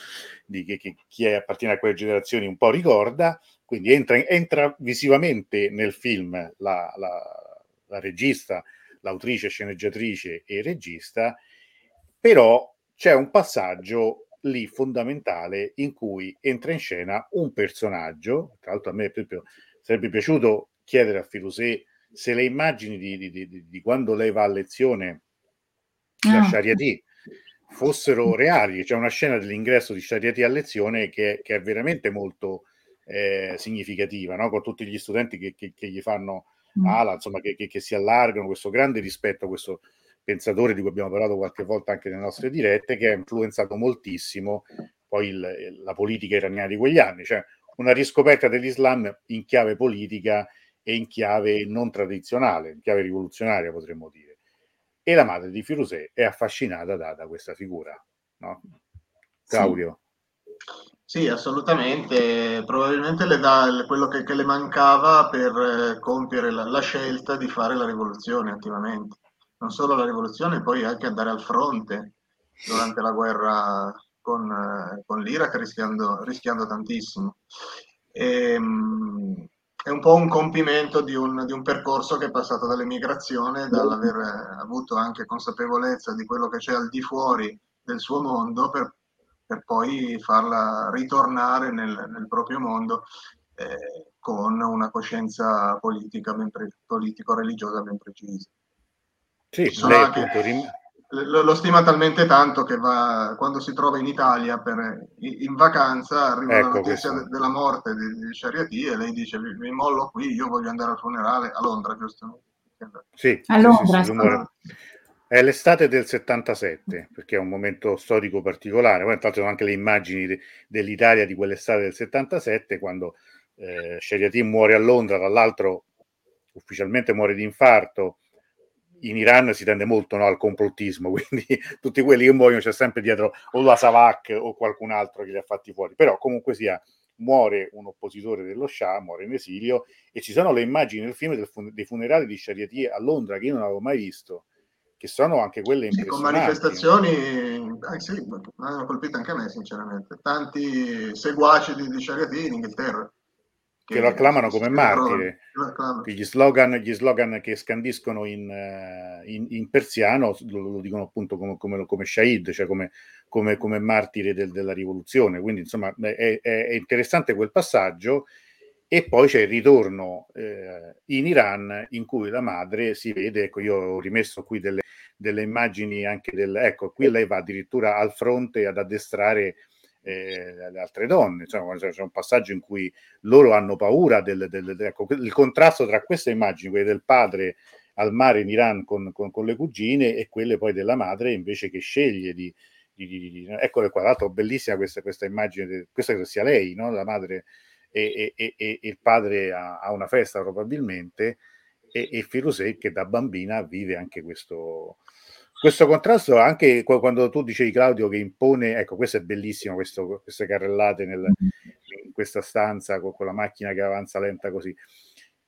di che, che chi è, appartiene a quelle generazioni un po' ricorda, quindi entra, entra visivamente nel film la, la, la regista, l'autrice, sceneggiatrice e regista, però c'è un passaggio lì fondamentale in cui entra in scena un personaggio, tra l'altro a me sarebbe piaciuto chiedere a Firusè se le immagini di, di, di, di, quando lei va a lezione da ah. Shariati fossero reali. C'è una scena dell'ingresso di Shariati a lezione che, che è veramente molto eh, significativa, no? con tutti gli studenti che, che, che gli fanno mm. ala, insomma, che, che, si allargano, questo grande rispetto a questo pensatore di cui abbiamo parlato qualche volta anche nelle nostre dirette, che ha influenzato moltissimo poi il, la politica iraniana di quegli anni, cioè una riscoperta dell'Islam in chiave politica e in chiave non tradizionale, in chiave rivoluzionaria potremmo dire e la madre di Firusè è affascinata da, da questa figura. No? Claudio. Sì. sì. assolutamente. Probabilmente le dà quello che, che le mancava per eh, compiere la, la, scelta di fare la rivoluzione attivamente. Non solo la rivoluzione, poi anche andare al fronte durante la guerra con, eh, con l'Iraq rischiando, rischiando tantissimo. E, ehm, è un po' un compimento di un, di un, percorso che è passato dall'emigrazione, dall'aver eh, avuto anche consapevolezza di quello che c'è al di fuori del suo mondo per, per poi farla ritornare nel, nel proprio mondo eh, con una coscienza politica ben pre- politico-religiosa ben precisa. Sì, lei, anche, appunto, rim- lo, lo, stima talmente tanto che va, quando si trova in Italia per, in vacanza arriva ecco la notizia de, della morte di, di Shariati e lei dice mi, mi, mollo qui, io voglio andare al funerale a Londra, giusto? Sì, a Londra. Sì, sì, è l'estate del 77, perché è un momento storico particolare. Poi, tra l'altro, sono anche le immagini de, dell'Italia di quell'estate del 77, quando eh, Shariati muore a Londra, tra l'altro ufficialmente muore di infarto, in Iran si tende molto no, al complottismo, quindi tutti quelli che muoiono c'è sempre dietro o la Savak o qualcun altro che li ha fatti fuori. Però comunque sia, muore un oppositore dello Shah, muore in esilio e ci sono le immagini nel film fun- dei funerali di Shariati a Londra che io non avevo mai visto, che sono anche quelle sì, con manifestazioni, eh, sì, hanno colpito anche a me sinceramente, tanti seguaci di, di Shariati in Inghilterra che, lo acclamano come martire. Gli slogan, gli slogan, che scandiscono in, eh, in, in persiano lo, lo, dicono appunto come, come, come Shahid, cioè come, come, come martire del, della rivoluzione. Quindi insomma è, è, è, interessante quel passaggio. E poi c'è il ritorno eh, in Iran in cui la madre si vede, ecco io ho rimesso qui delle, delle immagini anche del, ecco qui lei va addirittura al fronte ad addestrare eh, le altre donne. Cioè, c'è un passaggio in cui loro hanno paura del, del, del ecco, contrasto tra queste immagini, quelle del padre al mare in Iran con, con, con, le cugine e quelle poi della madre invece che sceglie di... di, di, di eccole qua, l'altro bellissima questa, questa immagine, questa credo sia lei, no? la madre e, e, e, e il padre a, una festa probabilmente e, e Firusei che da bambina vive anche questo, questo contrasto anche quando tu dicevi Claudio che impone, ecco questo è bellissimo, questo, queste carrellate nel, in questa stanza con, con, la macchina che avanza lenta così,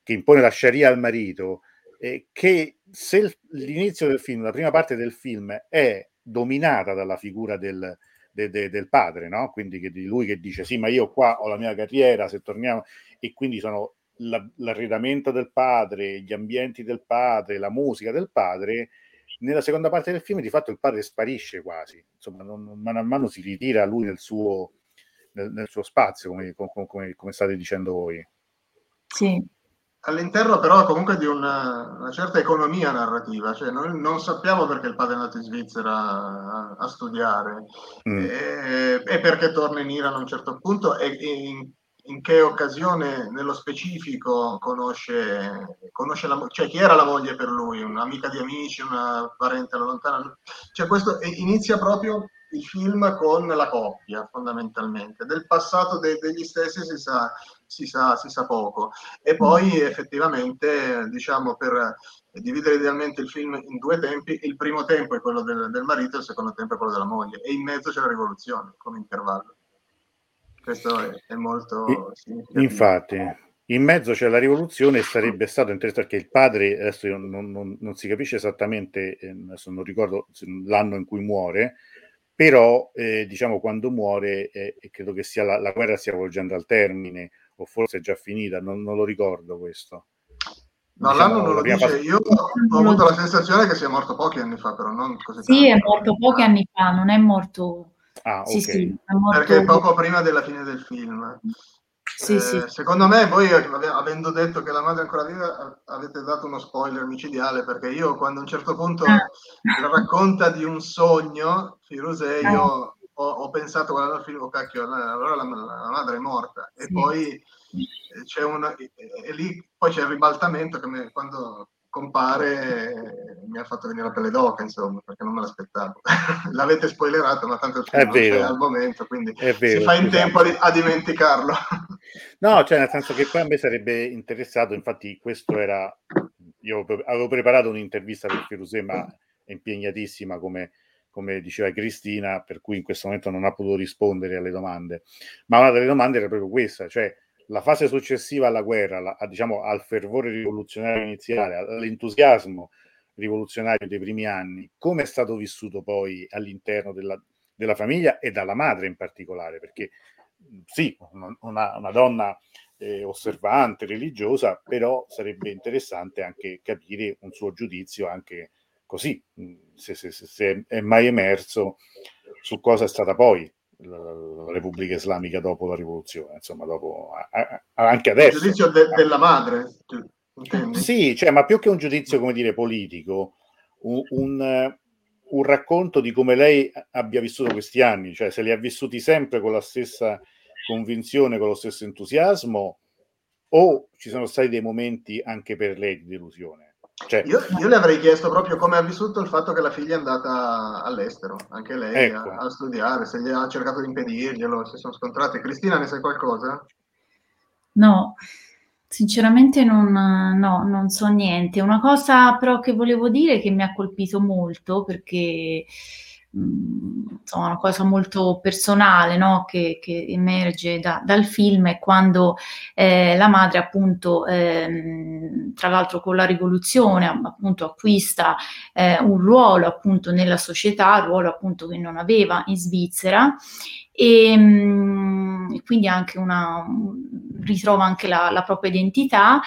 che impone la sciaria al marito, eh, che se l'inizio del film, la prima parte del film è dominata dalla figura del, de, de, del padre, no? quindi che, di lui che dice sì ma io qua ho la mia carriera, se torniamo, e quindi sono la, l'arredamento del padre, gli ambienti del padre, la musica del padre, nella seconda parte del film di fatto il padre sparisce quasi, insomma, non, mano a mano si ritira lui nel suo, nel, nel suo spazio, come, come, come, state dicendo voi. Sì. All'interno però comunque di una, una certa economia narrativa, cioè noi non sappiamo perché il padre è andato in Svizzera a, a studiare mm. e, e, perché torna in Iran a un certo punto e, e in in che occasione nello specifico conosce, conosce la, cioè chi era la moglie per lui, un'amica di amici, una parente lontana. Cioè questo inizia proprio il film con la coppia fondamentalmente, del passato de, degli stessi si sa, si, sa, si sa poco. E poi effettivamente diciamo per dividere idealmente il film in due tempi, il primo tempo è quello del, del marito, il secondo tempo è quello della moglie. E in mezzo c'è la rivoluzione come intervallo. Questo è, è molto Infatti, in mezzo c'è la rivoluzione e sarebbe stato interessante perché il padre, adesso non, non, non si capisce esattamente, eh, adesso non ricordo l'anno in cui muore, però eh, diciamo quando muore eh, credo che sia la, la, guerra stia volgendo al termine o forse è già finita, non, non lo ricordo questo. No, diciamo, l'anno non lo dice, pas- io ho avuto la sensazione che sia morto pochi anni fa, però non così Sì, tanto. è morto pochi anni fa, non è morto Ah, sì, okay. sì, Perché poco prima della fine del film. Sì, eh, sì. Secondo me, voi avendo detto che la madre è ancora viva, avete dato uno spoiler micidiale perché io, quando a un certo punto ah. racconta di un sogno, Firuse, ah. io ho, ho, pensato, guarda il film, oh cacchio, allora la, la, madre è morta. E poi c'è una, e, e lì poi c'è il ribaltamento che me, quando compare mi ha fatto venire la pelle d'oca, insomma, perché non me l'aspettavo. L'avete spoilerato, ma tanto è non al momento, quindi vero, si fa in tempo a, a, dimenticarlo. no, cioè nel senso che poi a me sarebbe interessato, infatti questo era, io avevo preparato un'intervista per Firuse, ma è impegnatissima come, come diceva Cristina, per cui in questo momento non ha potuto rispondere alle domande. Ma una delle domande era proprio questa, cioè la fase successiva alla guerra, la, a, diciamo, al fervore rivoluzionario iniziale, all'entusiasmo rivoluzionario dei primi anni, come è stato vissuto poi all'interno della, della famiglia e dalla madre in particolare, perché sì, una, una donna eh, osservante, religiosa, però sarebbe interessante anche capire un suo giudizio anche così, se, se, se è mai emerso su cosa è stata poi la Repubblica Islamica dopo la rivoluzione, insomma, dopo, anche adesso. Il giudizio de- della madre. Intendi? Sì, cioè, ma più che un giudizio, come dire, politico, un, un, un racconto di come lei abbia vissuto questi anni, cioè se li ha vissuti sempre con la stessa convinzione, con lo stesso entusiasmo, o ci sono stati dei momenti anche per lei di delusione? Cioè, io, io, le avrei chiesto proprio come ha vissuto il fatto che la figlia è andata all'estero, anche lei ecco. a, a, studiare, se gli ha cercato di impedirglielo, se sono scontrate. Cristina, ne sai qualcosa? No, sinceramente non, no, non so niente. Una cosa però che volevo dire che mi ha colpito molto perché insomma, una cosa molto personale no? che, che, emerge da, dal film è quando eh, la madre appunto ehm, tra l'altro con la rivoluzione appunto acquista eh, un ruolo appunto nella società, ruolo appunto che non aveva in Svizzera e, mh, quindi anche una, ritrova anche la, la propria identità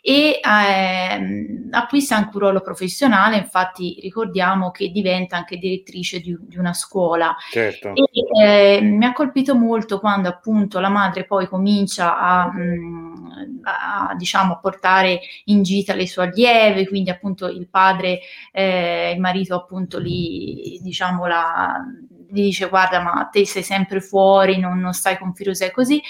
e eh, acquista anche un ruolo professionale, infatti ricordiamo che diventa anche direttrice di, di una scuola. Certo. E, eh, mi ha colpito molto quando appunto la madre poi comincia a, mh, a diciamo, portare in gita le sue allieve, quindi appunto il padre, eh, il marito appunto lì diciamo la gli dice guarda ma te sei sempre fuori, non, non stai con Firuze così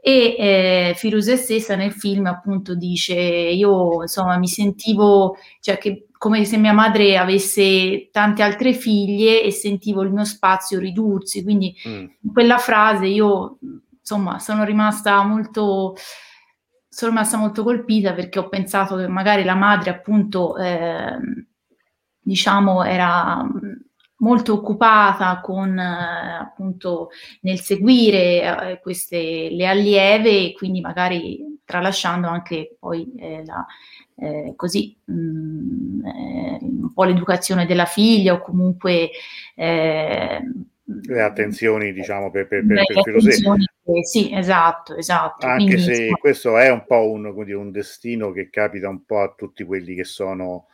e eh, Firuze stessa nel film appunto dice io insomma mi sentivo cioè che come se mia madre avesse tante altre figlie e sentivo il mio spazio ridursi quindi mm. in quella frase io insomma sono rimasta molto sono rimasta molto colpita perché ho pensato che magari la madre appunto eh, diciamo era molto occupata con eh, appunto nel seguire eh, queste le allieve e quindi magari tralasciando anche poi eh, la, eh, così mh, mm, eh, un po' l'educazione della figlia o comunque eh, le attenzioni diciamo per, per, per, per attenzioni, sì esatto esatto. Anche quindi, se insomma, questo è un po' un, un destino che capita un po' a tutti quelli che sono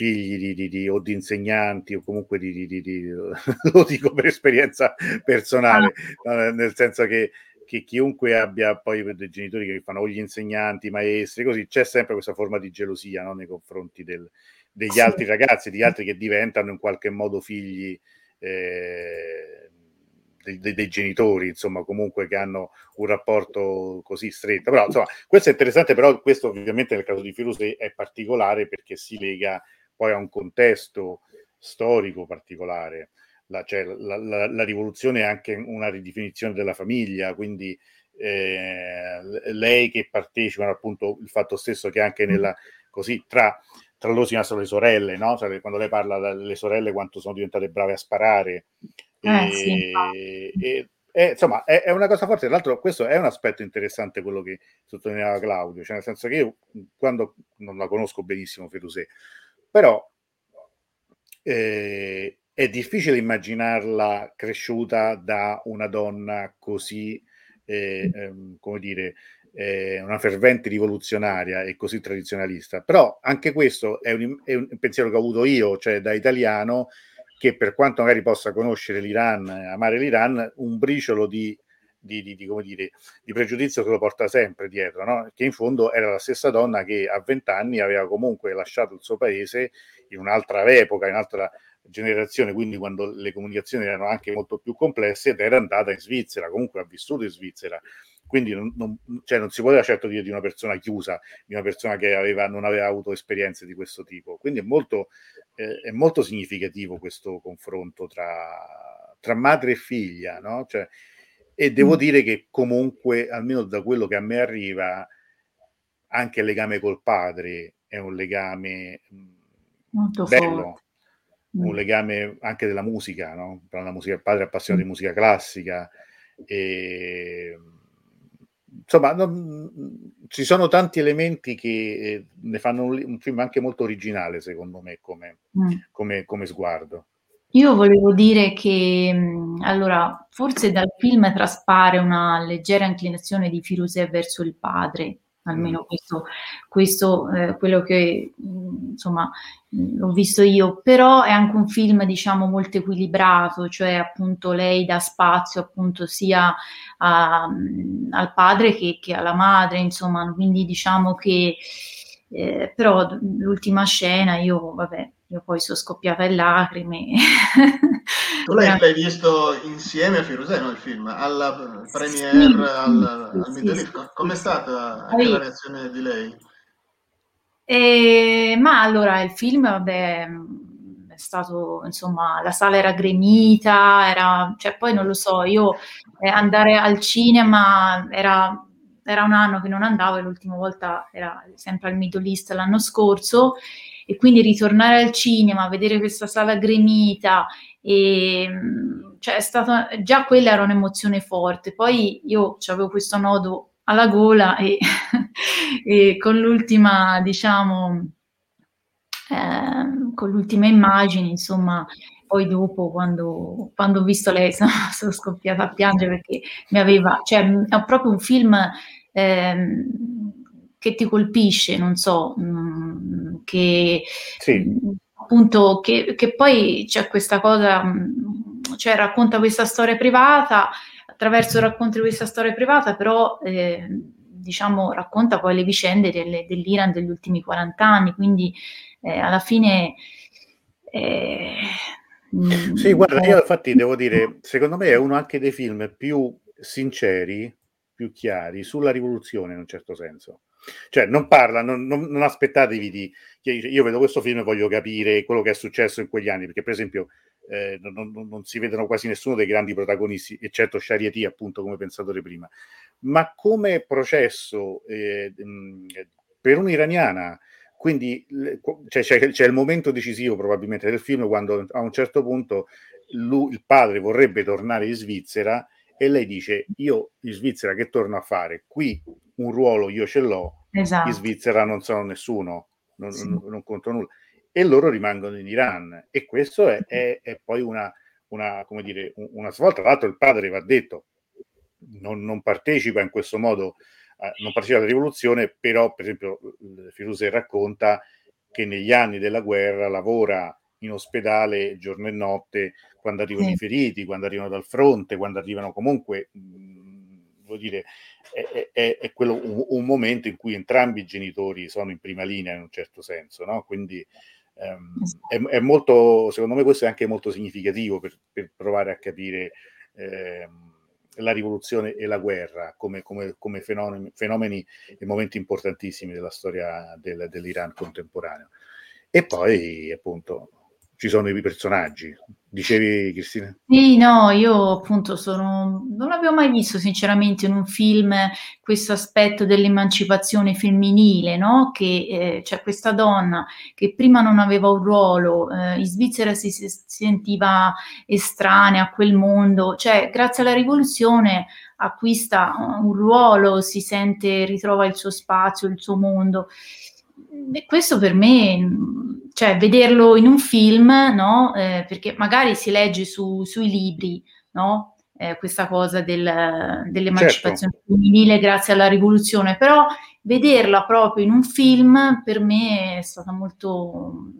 figli di, di, di, o di insegnanti o comunque di, di lo dico per esperienza personale, ah. nel senso che, che, chiunque abbia poi dei genitori che fanno o gli insegnanti, i maestri, così c'è sempre questa forma di gelosia no? nei confronti del, degli sì. altri ragazzi, degli altri che diventano in qualche modo figli. Eh, dei, dei, dei, genitori, insomma, comunque che hanno un rapporto così stretto. Però, insomma, questo è interessante, però questo ovviamente nel caso di Firuse è particolare perché si lega poi a un contesto storico particolare. La, cioè, la, la, la, rivoluzione è anche una ridefinizione della famiglia, quindi eh, lei che partecipa, appunto, il fatto stesso che anche nella, così, tra, tra loro si nascono le sorelle, no? Cioè, quando lei parla delle sorelle, quanto sono diventate brave a sparare. Eh, e, sì. e, e, insomma, è, è, una cosa forte. Tra l'altro, questo è un aspetto interessante, quello che sottolineava Claudio, cioè nel senso che io, quando non la conosco benissimo, Fedusè, però eh, è difficile immaginarla cresciuta da una donna così, eh, ehm, come dire, eh, una fervente rivoluzionaria e così tradizionalista. Però anche questo è un, è un, pensiero che ho avuto io, cioè da italiano, che per quanto magari possa conoscere l'Iran, amare l'Iran, un briciolo di di, di, di, dire, di, pregiudizio che lo porta sempre dietro, no? che in fondo era la stessa donna che a vent'anni aveva comunque lasciato il suo paese in un'altra epoca, in un'altra generazione, quindi quando le comunicazioni erano anche molto più complesse ed era andata in Svizzera, comunque ha vissuto in Svizzera. Quindi non, non, cioè non si poteva certo dire di una persona chiusa, di una persona che aveva, non aveva avuto esperienze di questo tipo. Quindi è molto, eh, è molto significativo questo confronto tra, tra madre e figlia, no? Cioè, e devo mm. dire che comunque, almeno da quello che a me arriva, anche il legame col padre è un legame Molto bello, forte. un mm. legame anche della musica, no? Musica, il padre è appassionato mm. di musica classica. E, insomma, non, ci sono tanti elementi che eh, ne fanno un, un, film anche molto originale, secondo me, come, come, come sguardo. Io volevo dire che, mhmm, allora, forse dal film traspare una leggera inclinazione di Firuzeh verso il padre, almeno Mh. questo questo, ehm, quello che, mhmm, insomma, mhmm, ho visto io, però è anche un film, diciamo, molto equilibrato, cioè appunto lei dà spazio appunto sia a mhmm, al padre che che alla madre, insomma, quindi diciamo che ehm, però l'ultima scena io vabbè io poi sono scoppiata in lacrime. tu l'hai, l'hai, visto insieme a Firusè, no, il film? Alla premiere, sì, al, sì, al Middle sì, East. Com'è stata la reazione di lei? E, ma allora il film, vabbè, è stato, insomma, la sala era gremita, era, cioè poi non lo so, io eh, andare al cinema era, era un anno che non andavo e l'ultima volta era sempre al Middle East l'anno scorso e quindi ritornare al cinema, vedere questa sala gremita e cioè è stata già quella era un'emozione forte. Poi io avevo questo nodo alla gola e, e con l'ultima, diciamo, eh, con l'ultima immagine, insomma, poi dopo quando, quando ho visto lei sono, sono, scoppiata a piangere perché mi aveva, cioè è proprio un film eh, che ti colpisce, non so, mh, mm, che sì. appunto che, che, poi c'è questa cosa, mm, cioè racconta questa storia privata, attraverso il racconto di questa storia privata, però eh, diciamo racconta poi le vicende delle, dell'Iran degli ultimi 40 anni, quindi eh, alla fine... Eh, sì, guarda, io infatti devo dire, secondo me è uno anche dei film più sinceri, più chiari sulla rivoluzione in un certo senso. Cioè, non parla, non, non, non aspettatevi di... Io vedo questo film e voglio capire quello che è successo in quegli anni, perché per esempio eh, non, non, si vedono quasi nessuno dei grandi protagonisti, eccetto Shariati, appunto, come pensatore prima. Ma come processo eh, per un'iraniana, quindi cioè, c'è, c'è, il momento decisivo probabilmente del film quando a un certo punto lui, il padre vorrebbe tornare in Svizzera e lei dice io in Svizzera che torno a fare? Qui un ruolo io ce l'ho, esatto. in Svizzera non sono nessuno, non, sì. non, non conto nulla. E loro rimangono in Iran. E questo è, è, è poi una, una, come dire, una svolta. Tra l'altro il padre va detto, non, non partecipa in questo modo, eh, non partecipa alla rivoluzione, però per esempio Firuse racconta che negli anni della guerra lavora in ospedale giorno e notte quando arrivano sì. i feriti, quando arrivano dal fronte, quando arrivano comunque, mh, vuol dire, è, è, è quello un, un, momento in cui entrambi i genitori sono in prima linea in un certo senso, no? Quindi ehm, è, è, molto, secondo me questo è anche molto significativo per, per provare a capire ehm, la rivoluzione e la guerra come, come, come fenomeni, fenomeni, e momenti importantissimi della storia del, dell'Iran contemporaneo. E poi appunto ci sono i personaggi. Dicevi Cristina? Sì, no, io appunto sono... non l'avevo mai visto sinceramente in un film questo aspetto dell'emancipazione femminile, no? Che eh, c'è questa donna che prima non aveva un ruolo, eh, in Svizzera si, si, sentiva estranea a quel mondo, cioè grazie alla rivoluzione acquista un ruolo, si sente, ritrova il suo spazio, il suo mondo. E questo per me cioè vederlo in un film, no? Eh, perché magari si legge su, sui libri, no? Eh, questa cosa del, dell'emancipazione certo. femminile grazie alla rivoluzione, però vederla proprio in un film per me è stata molto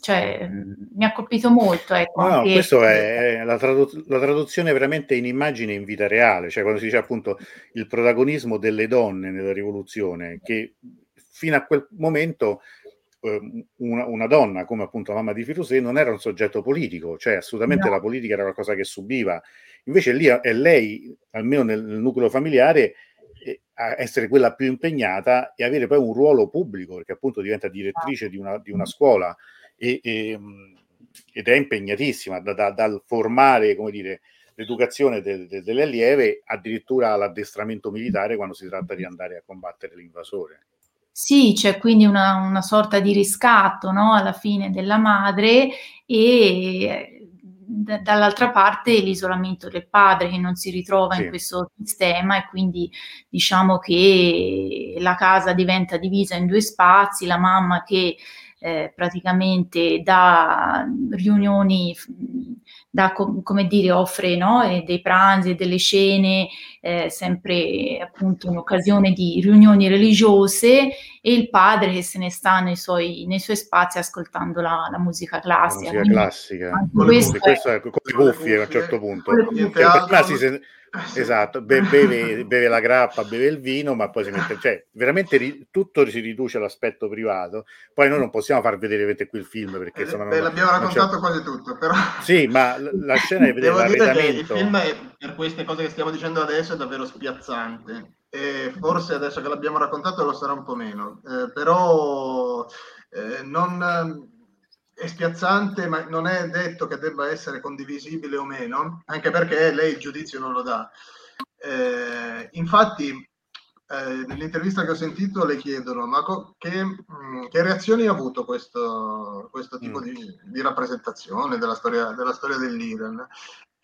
cioè mi ha colpito molto. Ecco, no, anche... questo è la, tradu- la, traduzione veramente in immagine in vita reale, cioè quando si dice appunto il protagonismo delle donne nella rivoluzione, che fino a quel momento Ehm, una, una, donna come appunto la mamma di Firusè non era un soggetto politico, cioè assolutamente no. la politica era qualcosa che subiva. Invece lì è lei, almeno nel, nel nucleo familiare, eh, a essere quella più impegnata e avere poi un ruolo pubblico, perché appunto diventa direttrice di una, di una scuola e, e, ed è impegnatissima da, da, dal formare, come dire, l'educazione de, de, delle allieve addirittura all'addestramento militare quando si tratta di andare a combattere l'invasore. Sì, c'è quindi una, una sorta di riscatto no? alla fine della madre e d- dall'altra parte l'isolamento del padre che non si ritrova sì. in questo sistema e quindi diciamo che la casa diventa divisa in due spazi, la mamma che eh, praticamente dà riunioni da, come dire, offre no? dei pranzi e delle scene eh, sempre appunto in occasione di riunioni religiose e il padre che se ne sta nei suoi, nei suoi spazi ascoltando la, la musica classica. La musica classica. Questo, questo è, con le cuffie a un certo punto. Cioè, prima si, Esatto, be- beve, beve, la grappa, beve il vino, ma poi si mette, cioè veramente ri- tutto si riduce all'aspetto privato. Poi noi non possiamo far vedere vedete, qui il film perché eh, non, l'abbiamo raccontato quasi tutto, però sì, ma la scena è vedere che il film è, per queste cose che stiamo dicendo adesso è davvero spiazzante. E forse adesso che l'abbiamo raccontato lo sarà un po' meno, eh, però eh, non è spiazzante, ma non è detto che debba essere condivisibile o meno, anche perché lei il giudizio non lo dà. Eh, infatti, eh, nell'intervista che ho sentito le chiedono ma co- che, mh, mm, che, reazioni ha avuto questo, questo tipo mm. di, di, rappresentazione della storia, della storia dell'Iran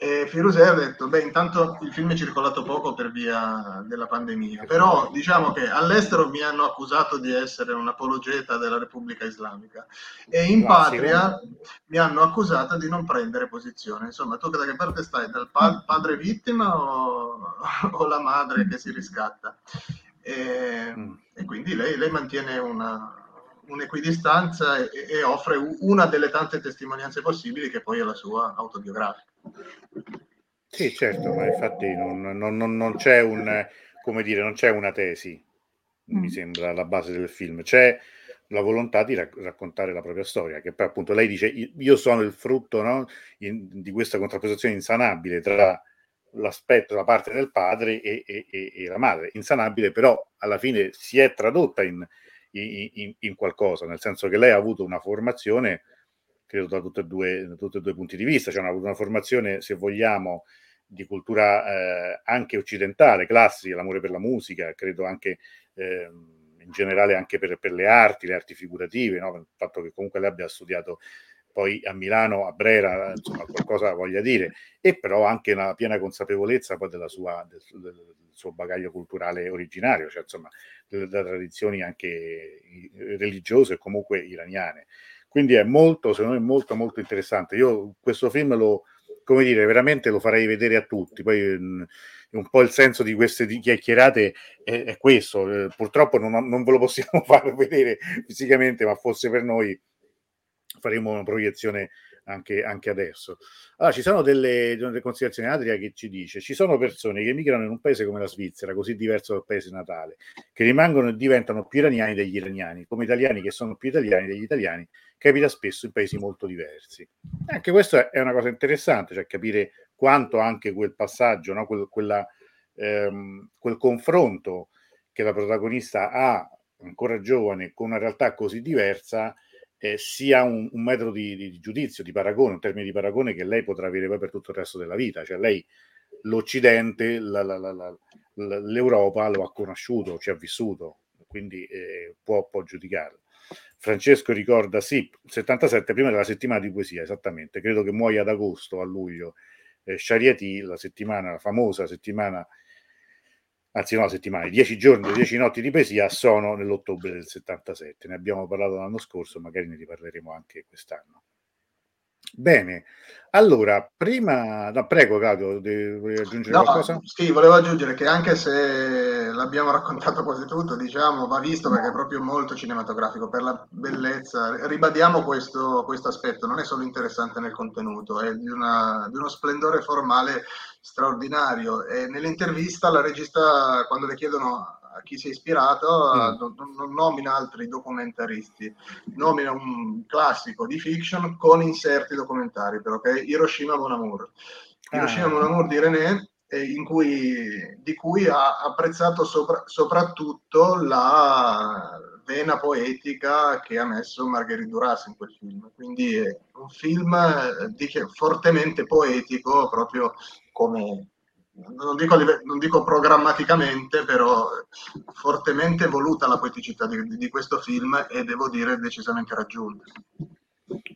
e Firuse ha detto, beh, intanto il film è circolato poco per via della pandemia, però diciamo che all'estero mi hanno accusato di essere un apologeta della Repubblica Islamica e in patria mi hanno accusato di non prendere posizione. Insomma, tu da che parte stai? Dal pa- padre vittima o, o, la madre che si riscatta? E, mm. e quindi lei, lei mantiene una, un'equidistanza e, e, offre una delle tante testimonianze possibili che poi è la sua autobiografica. Sì, certo, ma infatti non, non, non, non c'è un, come dire, non c'è una tesi, mm. mi sembra, alla base del film. C'è la volontà di rac- raccontare la propria storia, che poi appunto lei dice, io sono il frutto no, in, di questa contrapposizione insanabile tra l'aspetto, la parte del padre e, e, e, e, la madre, insanabile, però alla fine si è tradotta in, in, in qualcosa, nel senso che lei ha avuto una formazione credo da tutti e due, da tutti e due punti di vista, cioè una, una formazione, se vogliamo, di cultura eh, anche occidentale, classica, l'amore per la musica, credo anche eh, in generale anche per, per, le arti, le arti figurative, no? il fatto che comunque lei abbia studiato poi a Milano, a Brera, insomma, qualcosa voglia dire, e però anche una piena consapevolezza poi della sua, del, del suo bagaglio culturale originario, cioè insomma, da tradizioni anche religiose e comunque iraniane. Quindi è molto, secondo me, molto, molto interessante. Io questo film lo, come dire, veramente lo farei vedere a tutti. Poi mm, un po' il senso di queste chiacchierate è, è questo. Eh, purtroppo non, non, ve lo possiamo far vedere fisicamente, ma fosse per noi faremo una proiezione anche, anche adesso. Allora, ci sono delle, delle, considerazioni, Adria che ci dice, ci sono persone che emigrano in un paese come la Svizzera, così diverso dal paese natale, che rimangono e diventano più iraniani degli iraniani, come italiani che sono più italiani degli italiani, capita spesso in paesi molto diversi. Anche questo è una cosa interessante, cioè capire quanto anche quel passaggio, no? quel, quella, ehm, quel confronto che la protagonista ha ancora giovane con una realtà così diversa eh, sia un, un metodo di, di, giudizio, di paragone, un termine di paragone che lei potrà avere poi per tutto il resto della vita. Cioè lei l'Occidente, la, la, la, l'Europa lo ha conosciuto, ci ha vissuto, quindi eh, può, può giudicarlo. Francesco ricorda, sì, 77 prima della settimana di poesia, esattamente, credo che muoia ad agosto, a luglio. Eh, Shariati, la settimana, la famosa settimana anzi no, la settimana, i dieci giorni, le dieci notti di poesia sono nell'ottobre del 77. Ne abbiamo parlato l'anno scorso, magari ne riparleremo anche quest'anno. Bene, allora, prima, no, prego Claudio, vuoi aggiungere no, qualcosa? Sì, volevo aggiungere che anche se l'abbiamo raccontato quasi tutto, diciamo, va visto perché è proprio molto cinematografico, per la bellezza, ribadiamo questo, questo aspetto, non è solo interessante nel contenuto, è di, una, di uno splendore formale straordinario. E nell'intervista la regista, quando le chiedono a chi si è ispirato, mm. non, non, nomina altri documentaristi, nomina un classico di fiction con inserti documentari, però che è Hiroshima Mon Amour. Ah. Hiroshima Mon Amour di René, eh, cui, di cui ha apprezzato sopra, soprattutto la vena poetica che ha messo Marguerite Duras in quel film. Quindi è un film eh, dice, fortemente poetico, proprio come non dico, non dico, programmaticamente, però fortemente voluta la poeticità di, di, questo film e devo dire decisamente raggiunta.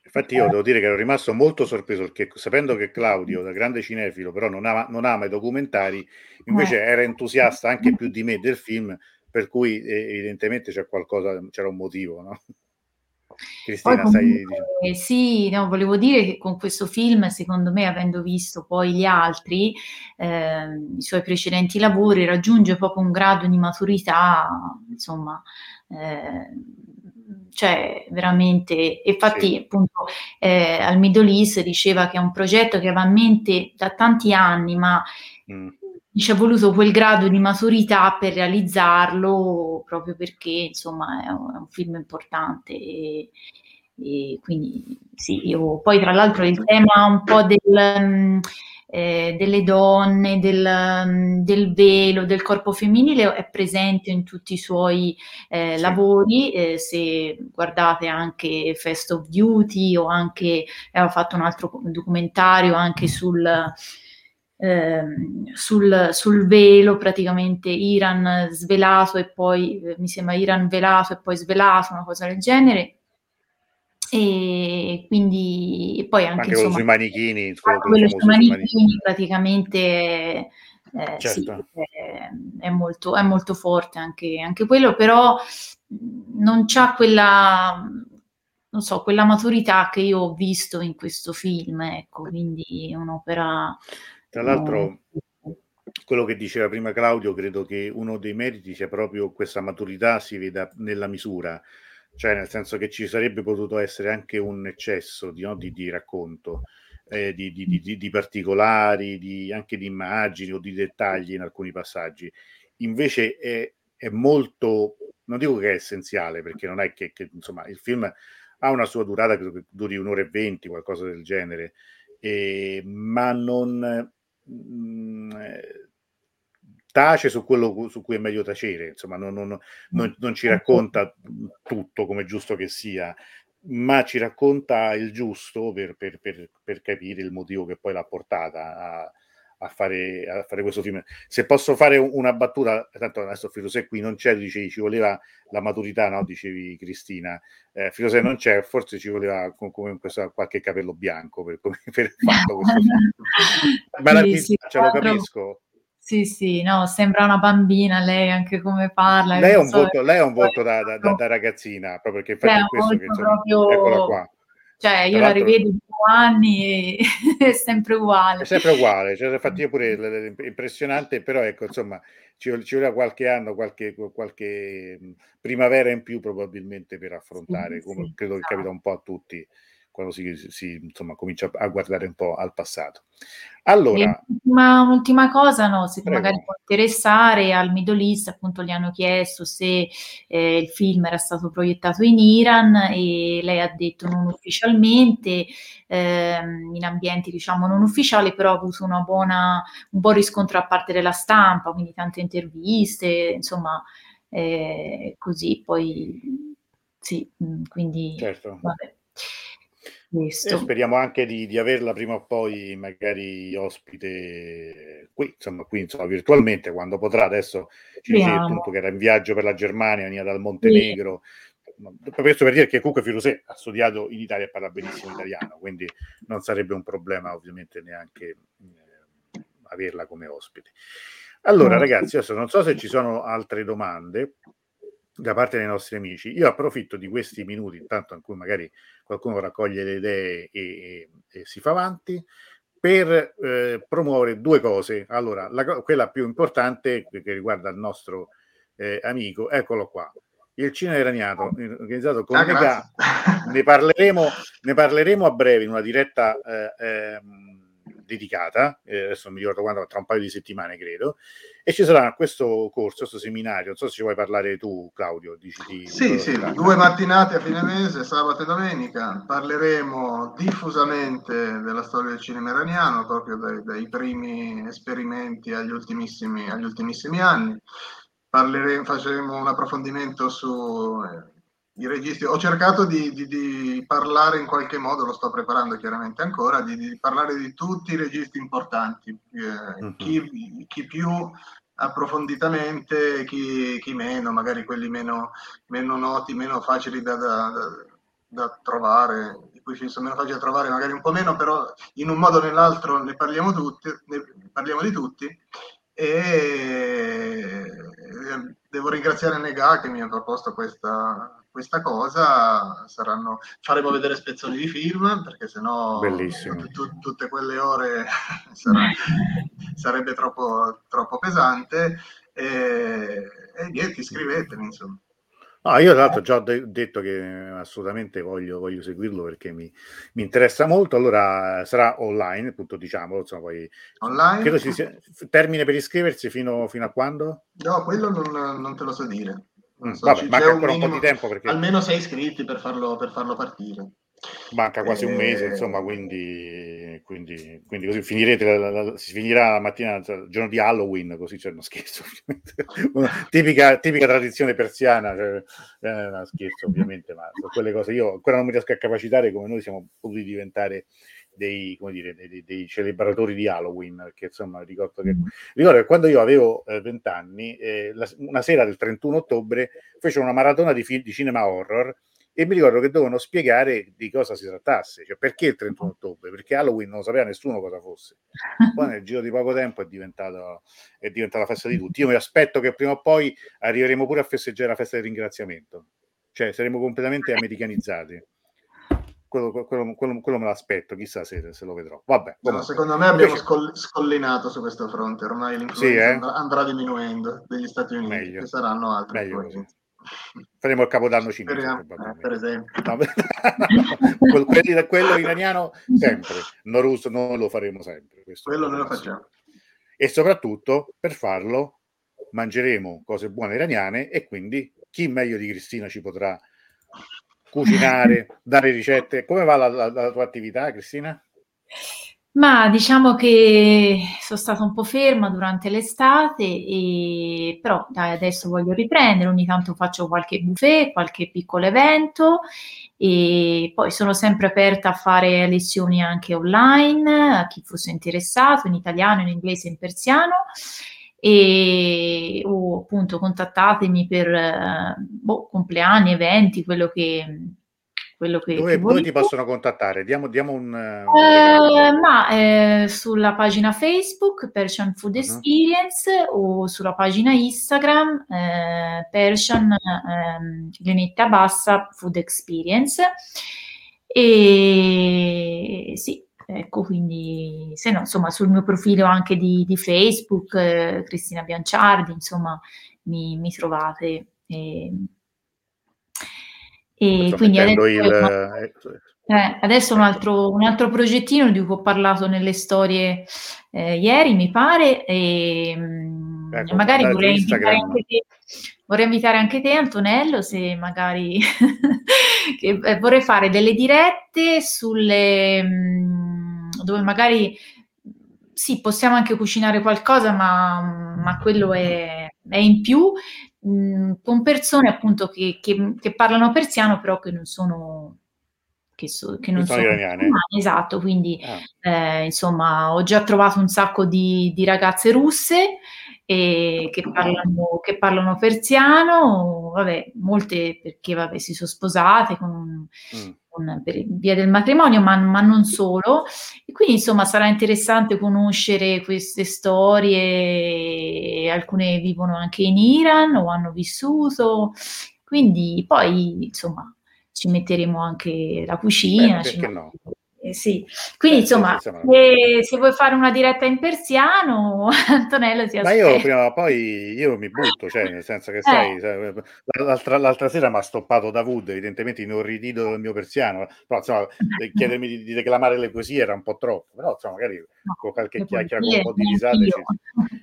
Infatti io devo dire che ero rimasto molto sorpreso perché sapendo che Claudio, da grande cinefilo, però non ama, non ama i documentari, invece era entusiasta anche più di me del film, per cui eh, evidentemente c'è qualcosa, c'era un motivo, no? Cristina, comunque, stai dicendo. Sì, no, volevo dire che con questo film, secondo me, avendo visto poi gli altri, eh, i suoi precedenti lavori, raggiunge proprio un grado di maturità, insomma, eh, cioè veramente, infatti sì. appunto eh, al Middle East diceva che è un progetto che aveva in mente da tanti anni, ma mm ci è voluto quel grado di maturità per realizzarlo, proprio perché insomma è un, è un film importante. E, e quindi sì, io poi tra l'altro il tema un po' del, mm, eh, delle donne, del, mm, del, velo, del corpo femminile è presente in tutti i suoi eh, sì. lavori. Eh, se guardate anche Fest of Beauty o anche aveva fatto un altro documentario anche sul Ehm, sul, sul, velo, praticamente Iran svelato e poi eh, mi sembra Iran velato e poi svelato, una cosa del genere. E quindi e poi anche, anche insomma, sui manichini, quello sui manichini praticamente eh, certo. sì, è, è, molto, è molto forte anche, anche quello, però non c'ha quella non so, quella maturità che io ho visto in questo film, ecco, quindi è un'opera tra l'altro, quello che diceva prima Claudio, credo che uno dei meriti sia proprio questa maturità si veda nella misura, cioè nel senso che ci sarebbe potuto essere anche un eccesso di, no, di, di racconto, eh, di, di, particolari, anche di immagini o di dettagli in alcuni passaggi. Invece è, è, molto, non dico che è essenziale, perché non è che, che insomma il film ha una sua durata, credo che duri un'ora e venti, qualcosa del genere, eh, ma non mh, eh, tace su quello su cui è meglio tacere, insomma, non, non, non, non ci racconta tutto come giusto che sia, ma ci racconta il giusto per, per, per, per capire il motivo che poi l'ha portata a, a fare, a fare questo film. Se posso fare una battuta, tanto adesso Filosè qui non c'è, dicevi ci voleva la maturità, no? Dicevi Cristina, eh, Filosè non c'è, forse ci voleva come questo, qualche capello bianco per, per fatto questo Ma la sì, ce lo capisco. Sì, sì, no, sembra una bambina lei anche come parla. Lei è un, so, lei è un volto da, da, da, da, ragazzina, proprio perché infatti è questo che insomma, proprio... eccola qua cioè, io la rivedo di anni e è sempre uguale. È sempre uguale, cioè, infatti io pure impressionante, però ecco, insomma, ci, ci voleva qualche anno, qualche, qualche primavera in più probabilmente per affrontare, sì, come sì, credo che capita esatto. un po' a tutti quando si, si insomma, comincia a guardare un po' al passato. Allora, un'ultima, un'ultima cosa, no, se prego. magari può interessare al Middle East, appunto gli hanno chiesto se eh, il film era stato proiettato in Iran e lei ha detto non ufficialmente, eh, in ambienti diciamo non ufficiali, però ha avuto una buona, un buon riscontro da parte della stampa, quindi tante interviste, insomma, eh, così poi sì, quindi certo. vabbè. Questo. E speriamo anche di, di, averla prima o poi magari ospite qui, insomma, qui insomma, virtualmente quando potrà. Adesso ci dice appunto che era in viaggio per la Germania, veniva dal Montenegro. Sì. Questo per dire che comunque Firusè ha studiato in Italia e parla benissimo italiano, quindi non sarebbe un problema ovviamente neanche eh, averla come ospite. Allora, ragazzi, adesso non so se ci sono altre domande da parte dei nostri amici. Io approfitto di questi minuti, intanto in cui magari qualcuno raccoglie le idee e, e, e si fa avanti, per eh, promuovere due cose. Allora, la, quella più importante che riguarda il nostro eh, amico, eccolo qua, il cinema iraniano organizzato con ah. Ne parleremo, ne parleremo a breve in una diretta eh, ehm, dedicata, eh, adesso non mi ricordo quando, tra un paio di settimane credo, e ci sarà questo corso, questo seminario, non so se ci vuoi parlare tu Claudio. Dici di, sì, sì, due mattinate a fine mese, sabato e domenica, parleremo diffusamente della storia del cinema iraniano, proprio dai, dai primi esperimenti agli ultimissimi, agli ultimissimi anni. Parleremo, faremo un approfondimento su eh, i registi. Ho cercato di, di, di, parlare in qualche modo, lo sto preparando chiaramente ancora, di, di parlare di tutti i registi importanti, eh, uh-huh. chi, chi, più approfonditamente, chi, chi, meno, magari quelli meno, meno noti, meno facili da, da, da, da trovare, i cui sono meno facili da trovare, magari un po' meno, però in un modo o nell'altro ne parliamo, tutti, ne parliamo di tutti. E devo ringraziare Nega che mi ha proposto questa, questa cosa saranno, faremo vedere spezzoni di film perché sennò t- tutte quelle ore sarà, sarebbe troppo, troppo pesante e, e niente iscrivetevi insomma Ah, io tra l'altro già ho de- detto che assolutamente voglio, voglio seguirlo perché mi, mi, interessa molto. Allora sarà online, appunto, diciamo. Insomma, poi, online? Sia, termine per iscriversi fino, fino a quando? No, quello non, non te lo so dire. So, vabbè, manca ancora un, minimo, un po' di tempo perché... Almeno sei iscritti per farlo, per farlo partire. Manca quasi un mese, eh, insomma, quindi, quindi, quindi così finirete, la, la, si finirà la mattina, il giorno di Halloween, così c'è uno scherzo, tipica, tipica, tradizione persiana, cioè, eh, no, scherzo ovviamente, ma quelle cose. Io ancora non mi riesco a capacitare come noi siamo potuti diventare dei, come dire, dei, dei celebratori di Halloween, perché insomma ricordo che, ricordo che quando io avevo eh, vent'anni, eh, eh, una sera del 31 ottobre fecero una maratona di, film, di cinema horror e mi ricordo che dovevano spiegare di cosa si trattasse, cioè perché il 31 ottobre, perché Halloween non sapeva nessuno cosa fosse. Poi nel giro di poco tempo è diventato, è diventata la festa di tutti. Io mi aspetto che prima o poi arriveremo pure a festeggiare la festa del ringraziamento, cioè saremo completamente americanizzati. Quello, quello, quello, quello me l'aspetto, chissà se, se lo vedrò. Vabbè, no, secondo me abbiamo Invece... scollinato su questo fronte, ormai l'influenza sì, eh? andrà, diminuendo degli Stati Uniti, Meglio. saranno altri. Meglio. Faremo il capodanno cinese. Eh, per esempio. No, quello, quello iraniano sempre, non russo non lo faremo sempre. quello noi lo facciamo. E soprattutto per farlo mangeremo cose buone iraniane e quindi chi meglio di Cristina ci potrà cucinare, dare ricette. Come va la, la, la tua attività, Cristina? Ma diciamo che sono stata un po' ferma durante l'estate, e, però dai, adesso voglio riprendere, ogni tanto faccio qualche buffet, qualche piccolo evento e poi sono sempre aperta a fare lezioni anche online, a chi fosse interessato, in italiano, in inglese, in persiano e o appunto contattatemi per boh, compleanni, eventi, quello che quello che, dove, che dove ti possono contattare? Diamo, diamo un, un eh, ma eh, sulla pagina Facebook Persian Food uh-huh. Experience o sulla pagina Instagram eh, Persian eh, Lunetta Bassa Food Experience e sì ecco quindi se no insomma sul mio profilo anche di, di Facebook eh, Cristina Bianciardi insomma mi, mi trovate. E, e quindi adesso, il... Eh, eh, adesso un, altro, un altro, progettino di cui ho parlato nelle storie eh, ieri, mi pare, e mm, ecco, magari vorrei invitare, anche te, vorrei invitare anche te, Antonello, se magari eh, vorrei fare delle dirette sulle mh, mm, dove magari sì, possiamo anche cucinare qualcosa, ma, ma quello è, è in più mh, con persone appunto che, che, che, parlano persiano però che non sono che, so, che non sono, sono iraniane esatto quindi ah. eh, insomma ho già trovato un sacco di, di ragazze russe che parlano, che parlano persiano, vabbè, molte perché vabbè, si sono sposate con, mm. Con, per via del matrimonio, ma, ma, non solo. E quindi insomma sarà interessante conoscere queste storie, alcune vivono anche in Iran o hanno vissuto, quindi poi insomma ci metteremo anche la cucina. Beh, perché no? Eh, sì. Quindi, eh, insomma, se, se, vuoi fare una diretta in persiano, Antonello ti aspetta. Ma io prima o poi io mi butto, cioè, nel senso che, eh. sai, l'altra, l'altra, sera mi ha stoppato Davud, evidentemente inorridito del mio persiano, però, insomma, chiedermi di, di, declamare le poesie era un po' troppo, però, insomma, magari no, con qualche chiacchiera, con un po' di risate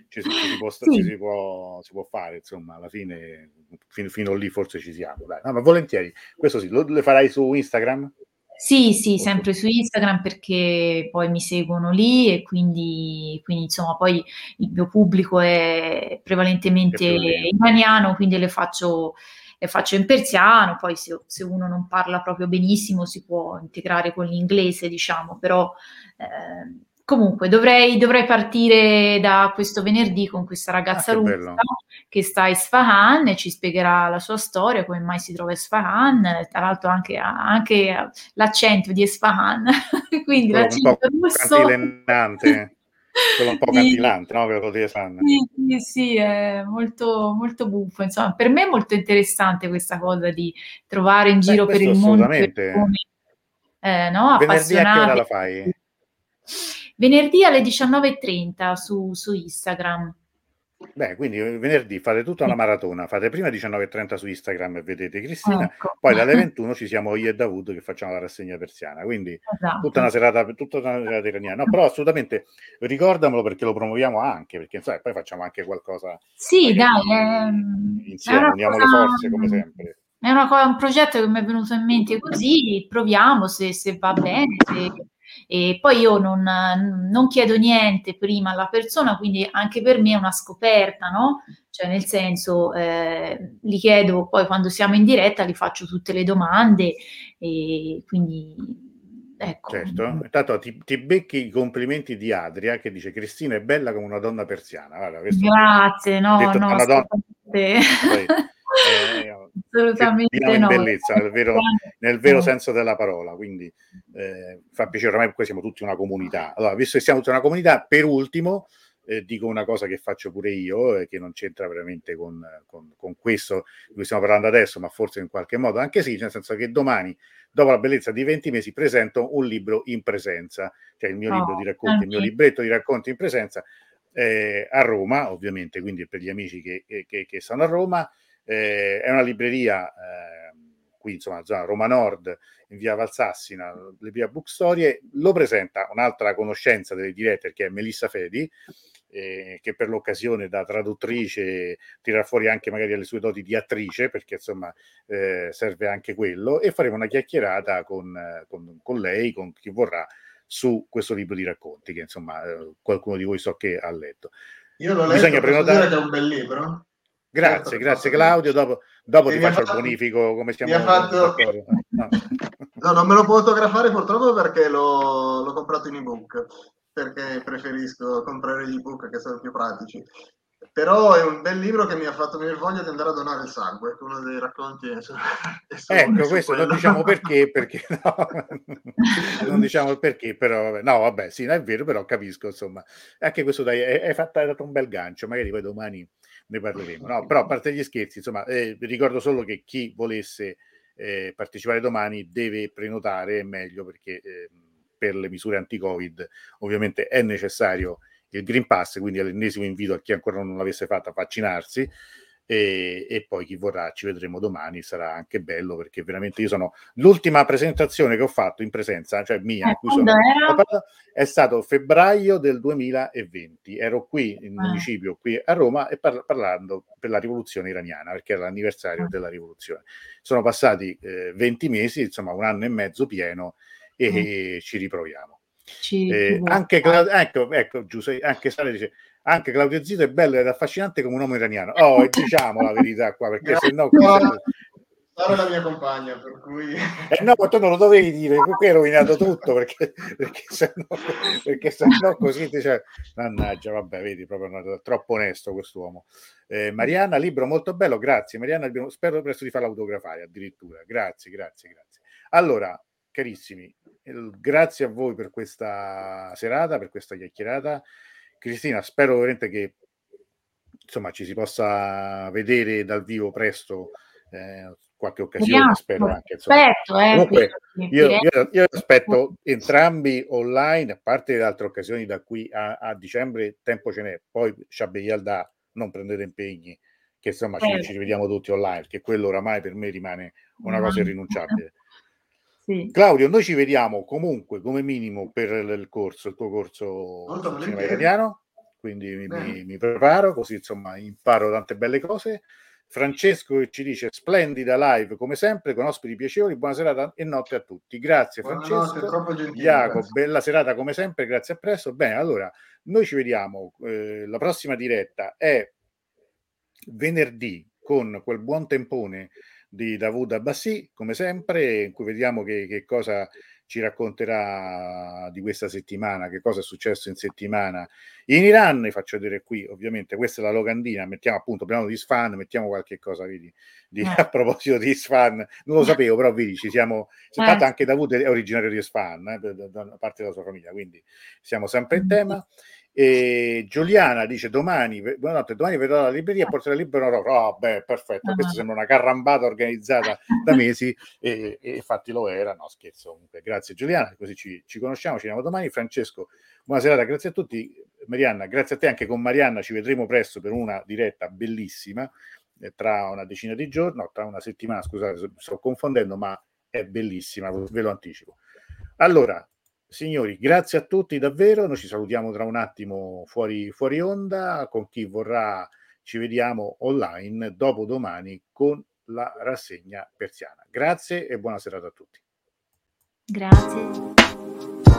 ci, ci, ci, si può, sì. si, può, si, può, fare, insomma, alla fine, fino, fino lì forse ci siamo, dai. No, ma volentieri, questo sì, lo, le farai su Instagram? Sì, sì, sempre su Instagram perché poi mi seguono lì e quindi, quindi insomma poi il mio pubblico è prevalentemente iraniano, quindi le faccio, le faccio in persiano, poi se, se, uno non parla proprio benissimo si può integrare con l'inglese, diciamo, però eh, Comunque, dovrei, dovrei, partire da questo venerdì con questa ragazza ah, russa che sta a Isfahan e ci spiegherà la sua storia, come mai si trova a Isfahan, tra l'altro anche, anche l'accento di Isfahan, quindi quello l'accento russo. Cantilennante, quello un po' cantilante, no? Quello di Isfahan. Sì, sì, sì, è molto, molto buffo. Insomma, per me è molto interessante questa cosa di trovare in giro Beh, per il mondo persone, eh, no, Venerdì a che ora la fai? Venerdì alle 19.30 su, su Instagram. Beh, quindi eh, venerdì fate tutta una maratona, fate prima 19.30 su Instagram e vedete Cristina, ecco. poi dalle 21 ci siamo io e Davud che facciamo la rassegna persiana, quindi esatto. tutta una serata, tutta una serata iraniana. No, però assolutamente ricordamelo perché lo promuoviamo anche, perché sai, poi facciamo anche qualcosa. Sì, dai, ehm, insieme, uniamo cosa... le forze come sempre. È una, un progetto che mi è venuto in mente così, proviamo se, se va bene, se e poi io non, non, chiedo niente prima alla persona, quindi anche per me è una scoperta, no? Cioè nel senso, eh, li chiedo poi quando siamo in diretta, li faccio tutte le domande e quindi Ecco. Certo, intanto ti, ti, becchi i complimenti di Adria che dice Cristina è bella come una donna persiana. Guarda, Grazie, no, no, donna... Eh, assolutamente no. bellezza, nel vero, nel vero senso della parola. Quindi eh, fa piacere, ormai qui siamo tutti una comunità. Allora, visto che siamo tutti una comunità, per ultimo, eh, dico una cosa che faccio pure io, eh, che non c'entra veramente con, con, con, questo di cui stiamo parlando adesso, ma forse in qualche modo anche sì, nel senso che domani, dopo la bellezza di 20 mesi, presento un libro in presenza, cioè il mio oh, libro di racconti, il mio libretto di racconti in presenza eh, a Roma, ovviamente, quindi per gli amici che, che, che stanno a Roma. Eh, è una libreria ehm, qui, insomma, zona Roma Nord, in via Valsassina, libreria Bookstorie. Lo presenta un'altra conoscenza delle dirette, che è Melissa Fedi, eh, che per l'occasione da traduttrice tira fuori anche magari le sue doti di attrice, perché insomma eh, serve anche quello, e faremo una chiacchierata con, con, con, lei, con chi vorrà, su questo libro di racconti, che insomma eh, qualcuno di voi so che ha letto. Io l'ho letto, Bisogna prenotare... che è un bel libro. Grazie, certo, grazie Claudio. Dopo, dopo ti faccio fatto, il bonifico come siamo. Fatto... No. no. non me lo può fotografare purtroppo perché l'ho, l'ho comprato in ebook, perché preferisco comprare gli ebook che sono più pratici. Però è un bel libro che mi ha fatto venire voglia di andare a donare il sangue, uno dei racconti è, è ecco, questo quello. non diciamo perché, perché no. non diciamo il perché, però no, vabbè, sì, è vero, però capisco, insomma. Anche questo dai, è, è, fatto, è dato un bel gancio, magari poi domani ne parleremo. No, però a parte gli scherzi, insomma, eh, ricordo solo che chi volesse eh, partecipare domani deve prenotare, è meglio perché eh, per le misure anti-Covid ovviamente è necessario il Green Pass, quindi è l'ennesimo invito a chi ancora non l'avesse fatto a vaccinarsi e, e, poi chi vorrà ci vedremo domani, sarà anche bello perché veramente io sono l'ultima presentazione che ho fatto in presenza, cioè mia, eh, sono, è stato febbraio del 2020, ero qui in ah. municipio, qui a Roma e par- parlando per la rivoluzione iraniana perché era l'anniversario ah. della rivoluzione. Sono passati eh, 20 mesi, insomma un anno e mezzo pieno e, mm. e ci riproviamo. Ci eh, anche ecco, ecco Giuseppe, anche Sara dice anche Claudio Zito è bello ed affascinante come un uomo iraniano. Oh, e diciamo la verità qua, perché se no... Sarà la mia compagna, per cui... Eh no, ma tu non lo dovevi dire, qui hai rovinato tutto, perché, perché, se no, perché no così ti dice... Mannaggia, vabbè, vedi, proprio troppo onesto quest'uomo. Eh, Mariana, libro molto bello, grazie. Mariana, spero presto di farlo autografare addirittura. Grazie, grazie, grazie. Allora, carissimi, grazie a voi per questa serata, per questa chiacchierata. Cristina, spero veramente che insomma ci si possa vedere dal vivo presto eh, qualche occasione, spero anche. Insomma. Aspetto, eh, Comunque, io, io, io, aspetto entrambi online, a parte le altre occasioni da qui a, a dicembre, tempo ce n'è, poi Shabeyalda, non prendete impegni, che insomma ci, ci rivediamo tutti online, che quello oramai per me rimane una cosa irrinunciabile. Sì. Claudio, noi ci vediamo comunque come minimo per il corso, il tuo corso cinema italiano, quindi mi, mi, mi, preparo così insomma imparo tante belle cose. Francesco ci dice splendida live come sempre con ospiti piacevoli, buona serata e notte a tutti. Grazie Buonanotte, Francesco. Jacopo, bella serata come sempre, grazie a presto. Bene, allora noi ci vediamo, eh, la prossima diretta è venerdì con quel buon tempone di Davud Abbassi, come sempre, in cui vediamo che, che, cosa ci racconterà di questa settimana, che cosa è successo in settimana in Iran. Vi faccio vedere qui, ovviamente, questa è la locandina, mettiamo appunto, parliamo di Sfan, mettiamo qualche cosa, vedi, di, eh. a proposito di Sfan, non lo sapevo, però vedi, ci siamo, eh. anche Davud è originario di Sfan, eh, da, da, parte della sua famiglia, quindi siamo sempre in tema. E Giuliana dice domani, buonanotte, domani vedrò la libreria e porterò il libro in Oh, beh, perfetto, questa sembra una carrambata organizzata da mesi e, e, infatti lo era. No, scherzo comunque. Grazie Giuliana, così ci, ci conosciamo, ci vediamo domani. Francesco, buona serata, grazie a tutti. Marianna, grazie a te, anche con Marianna ci vedremo presto per una diretta bellissima eh, tra una decina di giorni, no, tra una settimana, scusate, sto confondendo, ma è bellissima, ve lo anticipo. Allora, signori, grazie a tutti davvero, noi ci salutiamo tra un attimo fuori, fuori onda, con chi vorrà ci vediamo online dopo domani con la rassegna persiana. Grazie e buona serata a tutti. Grazie.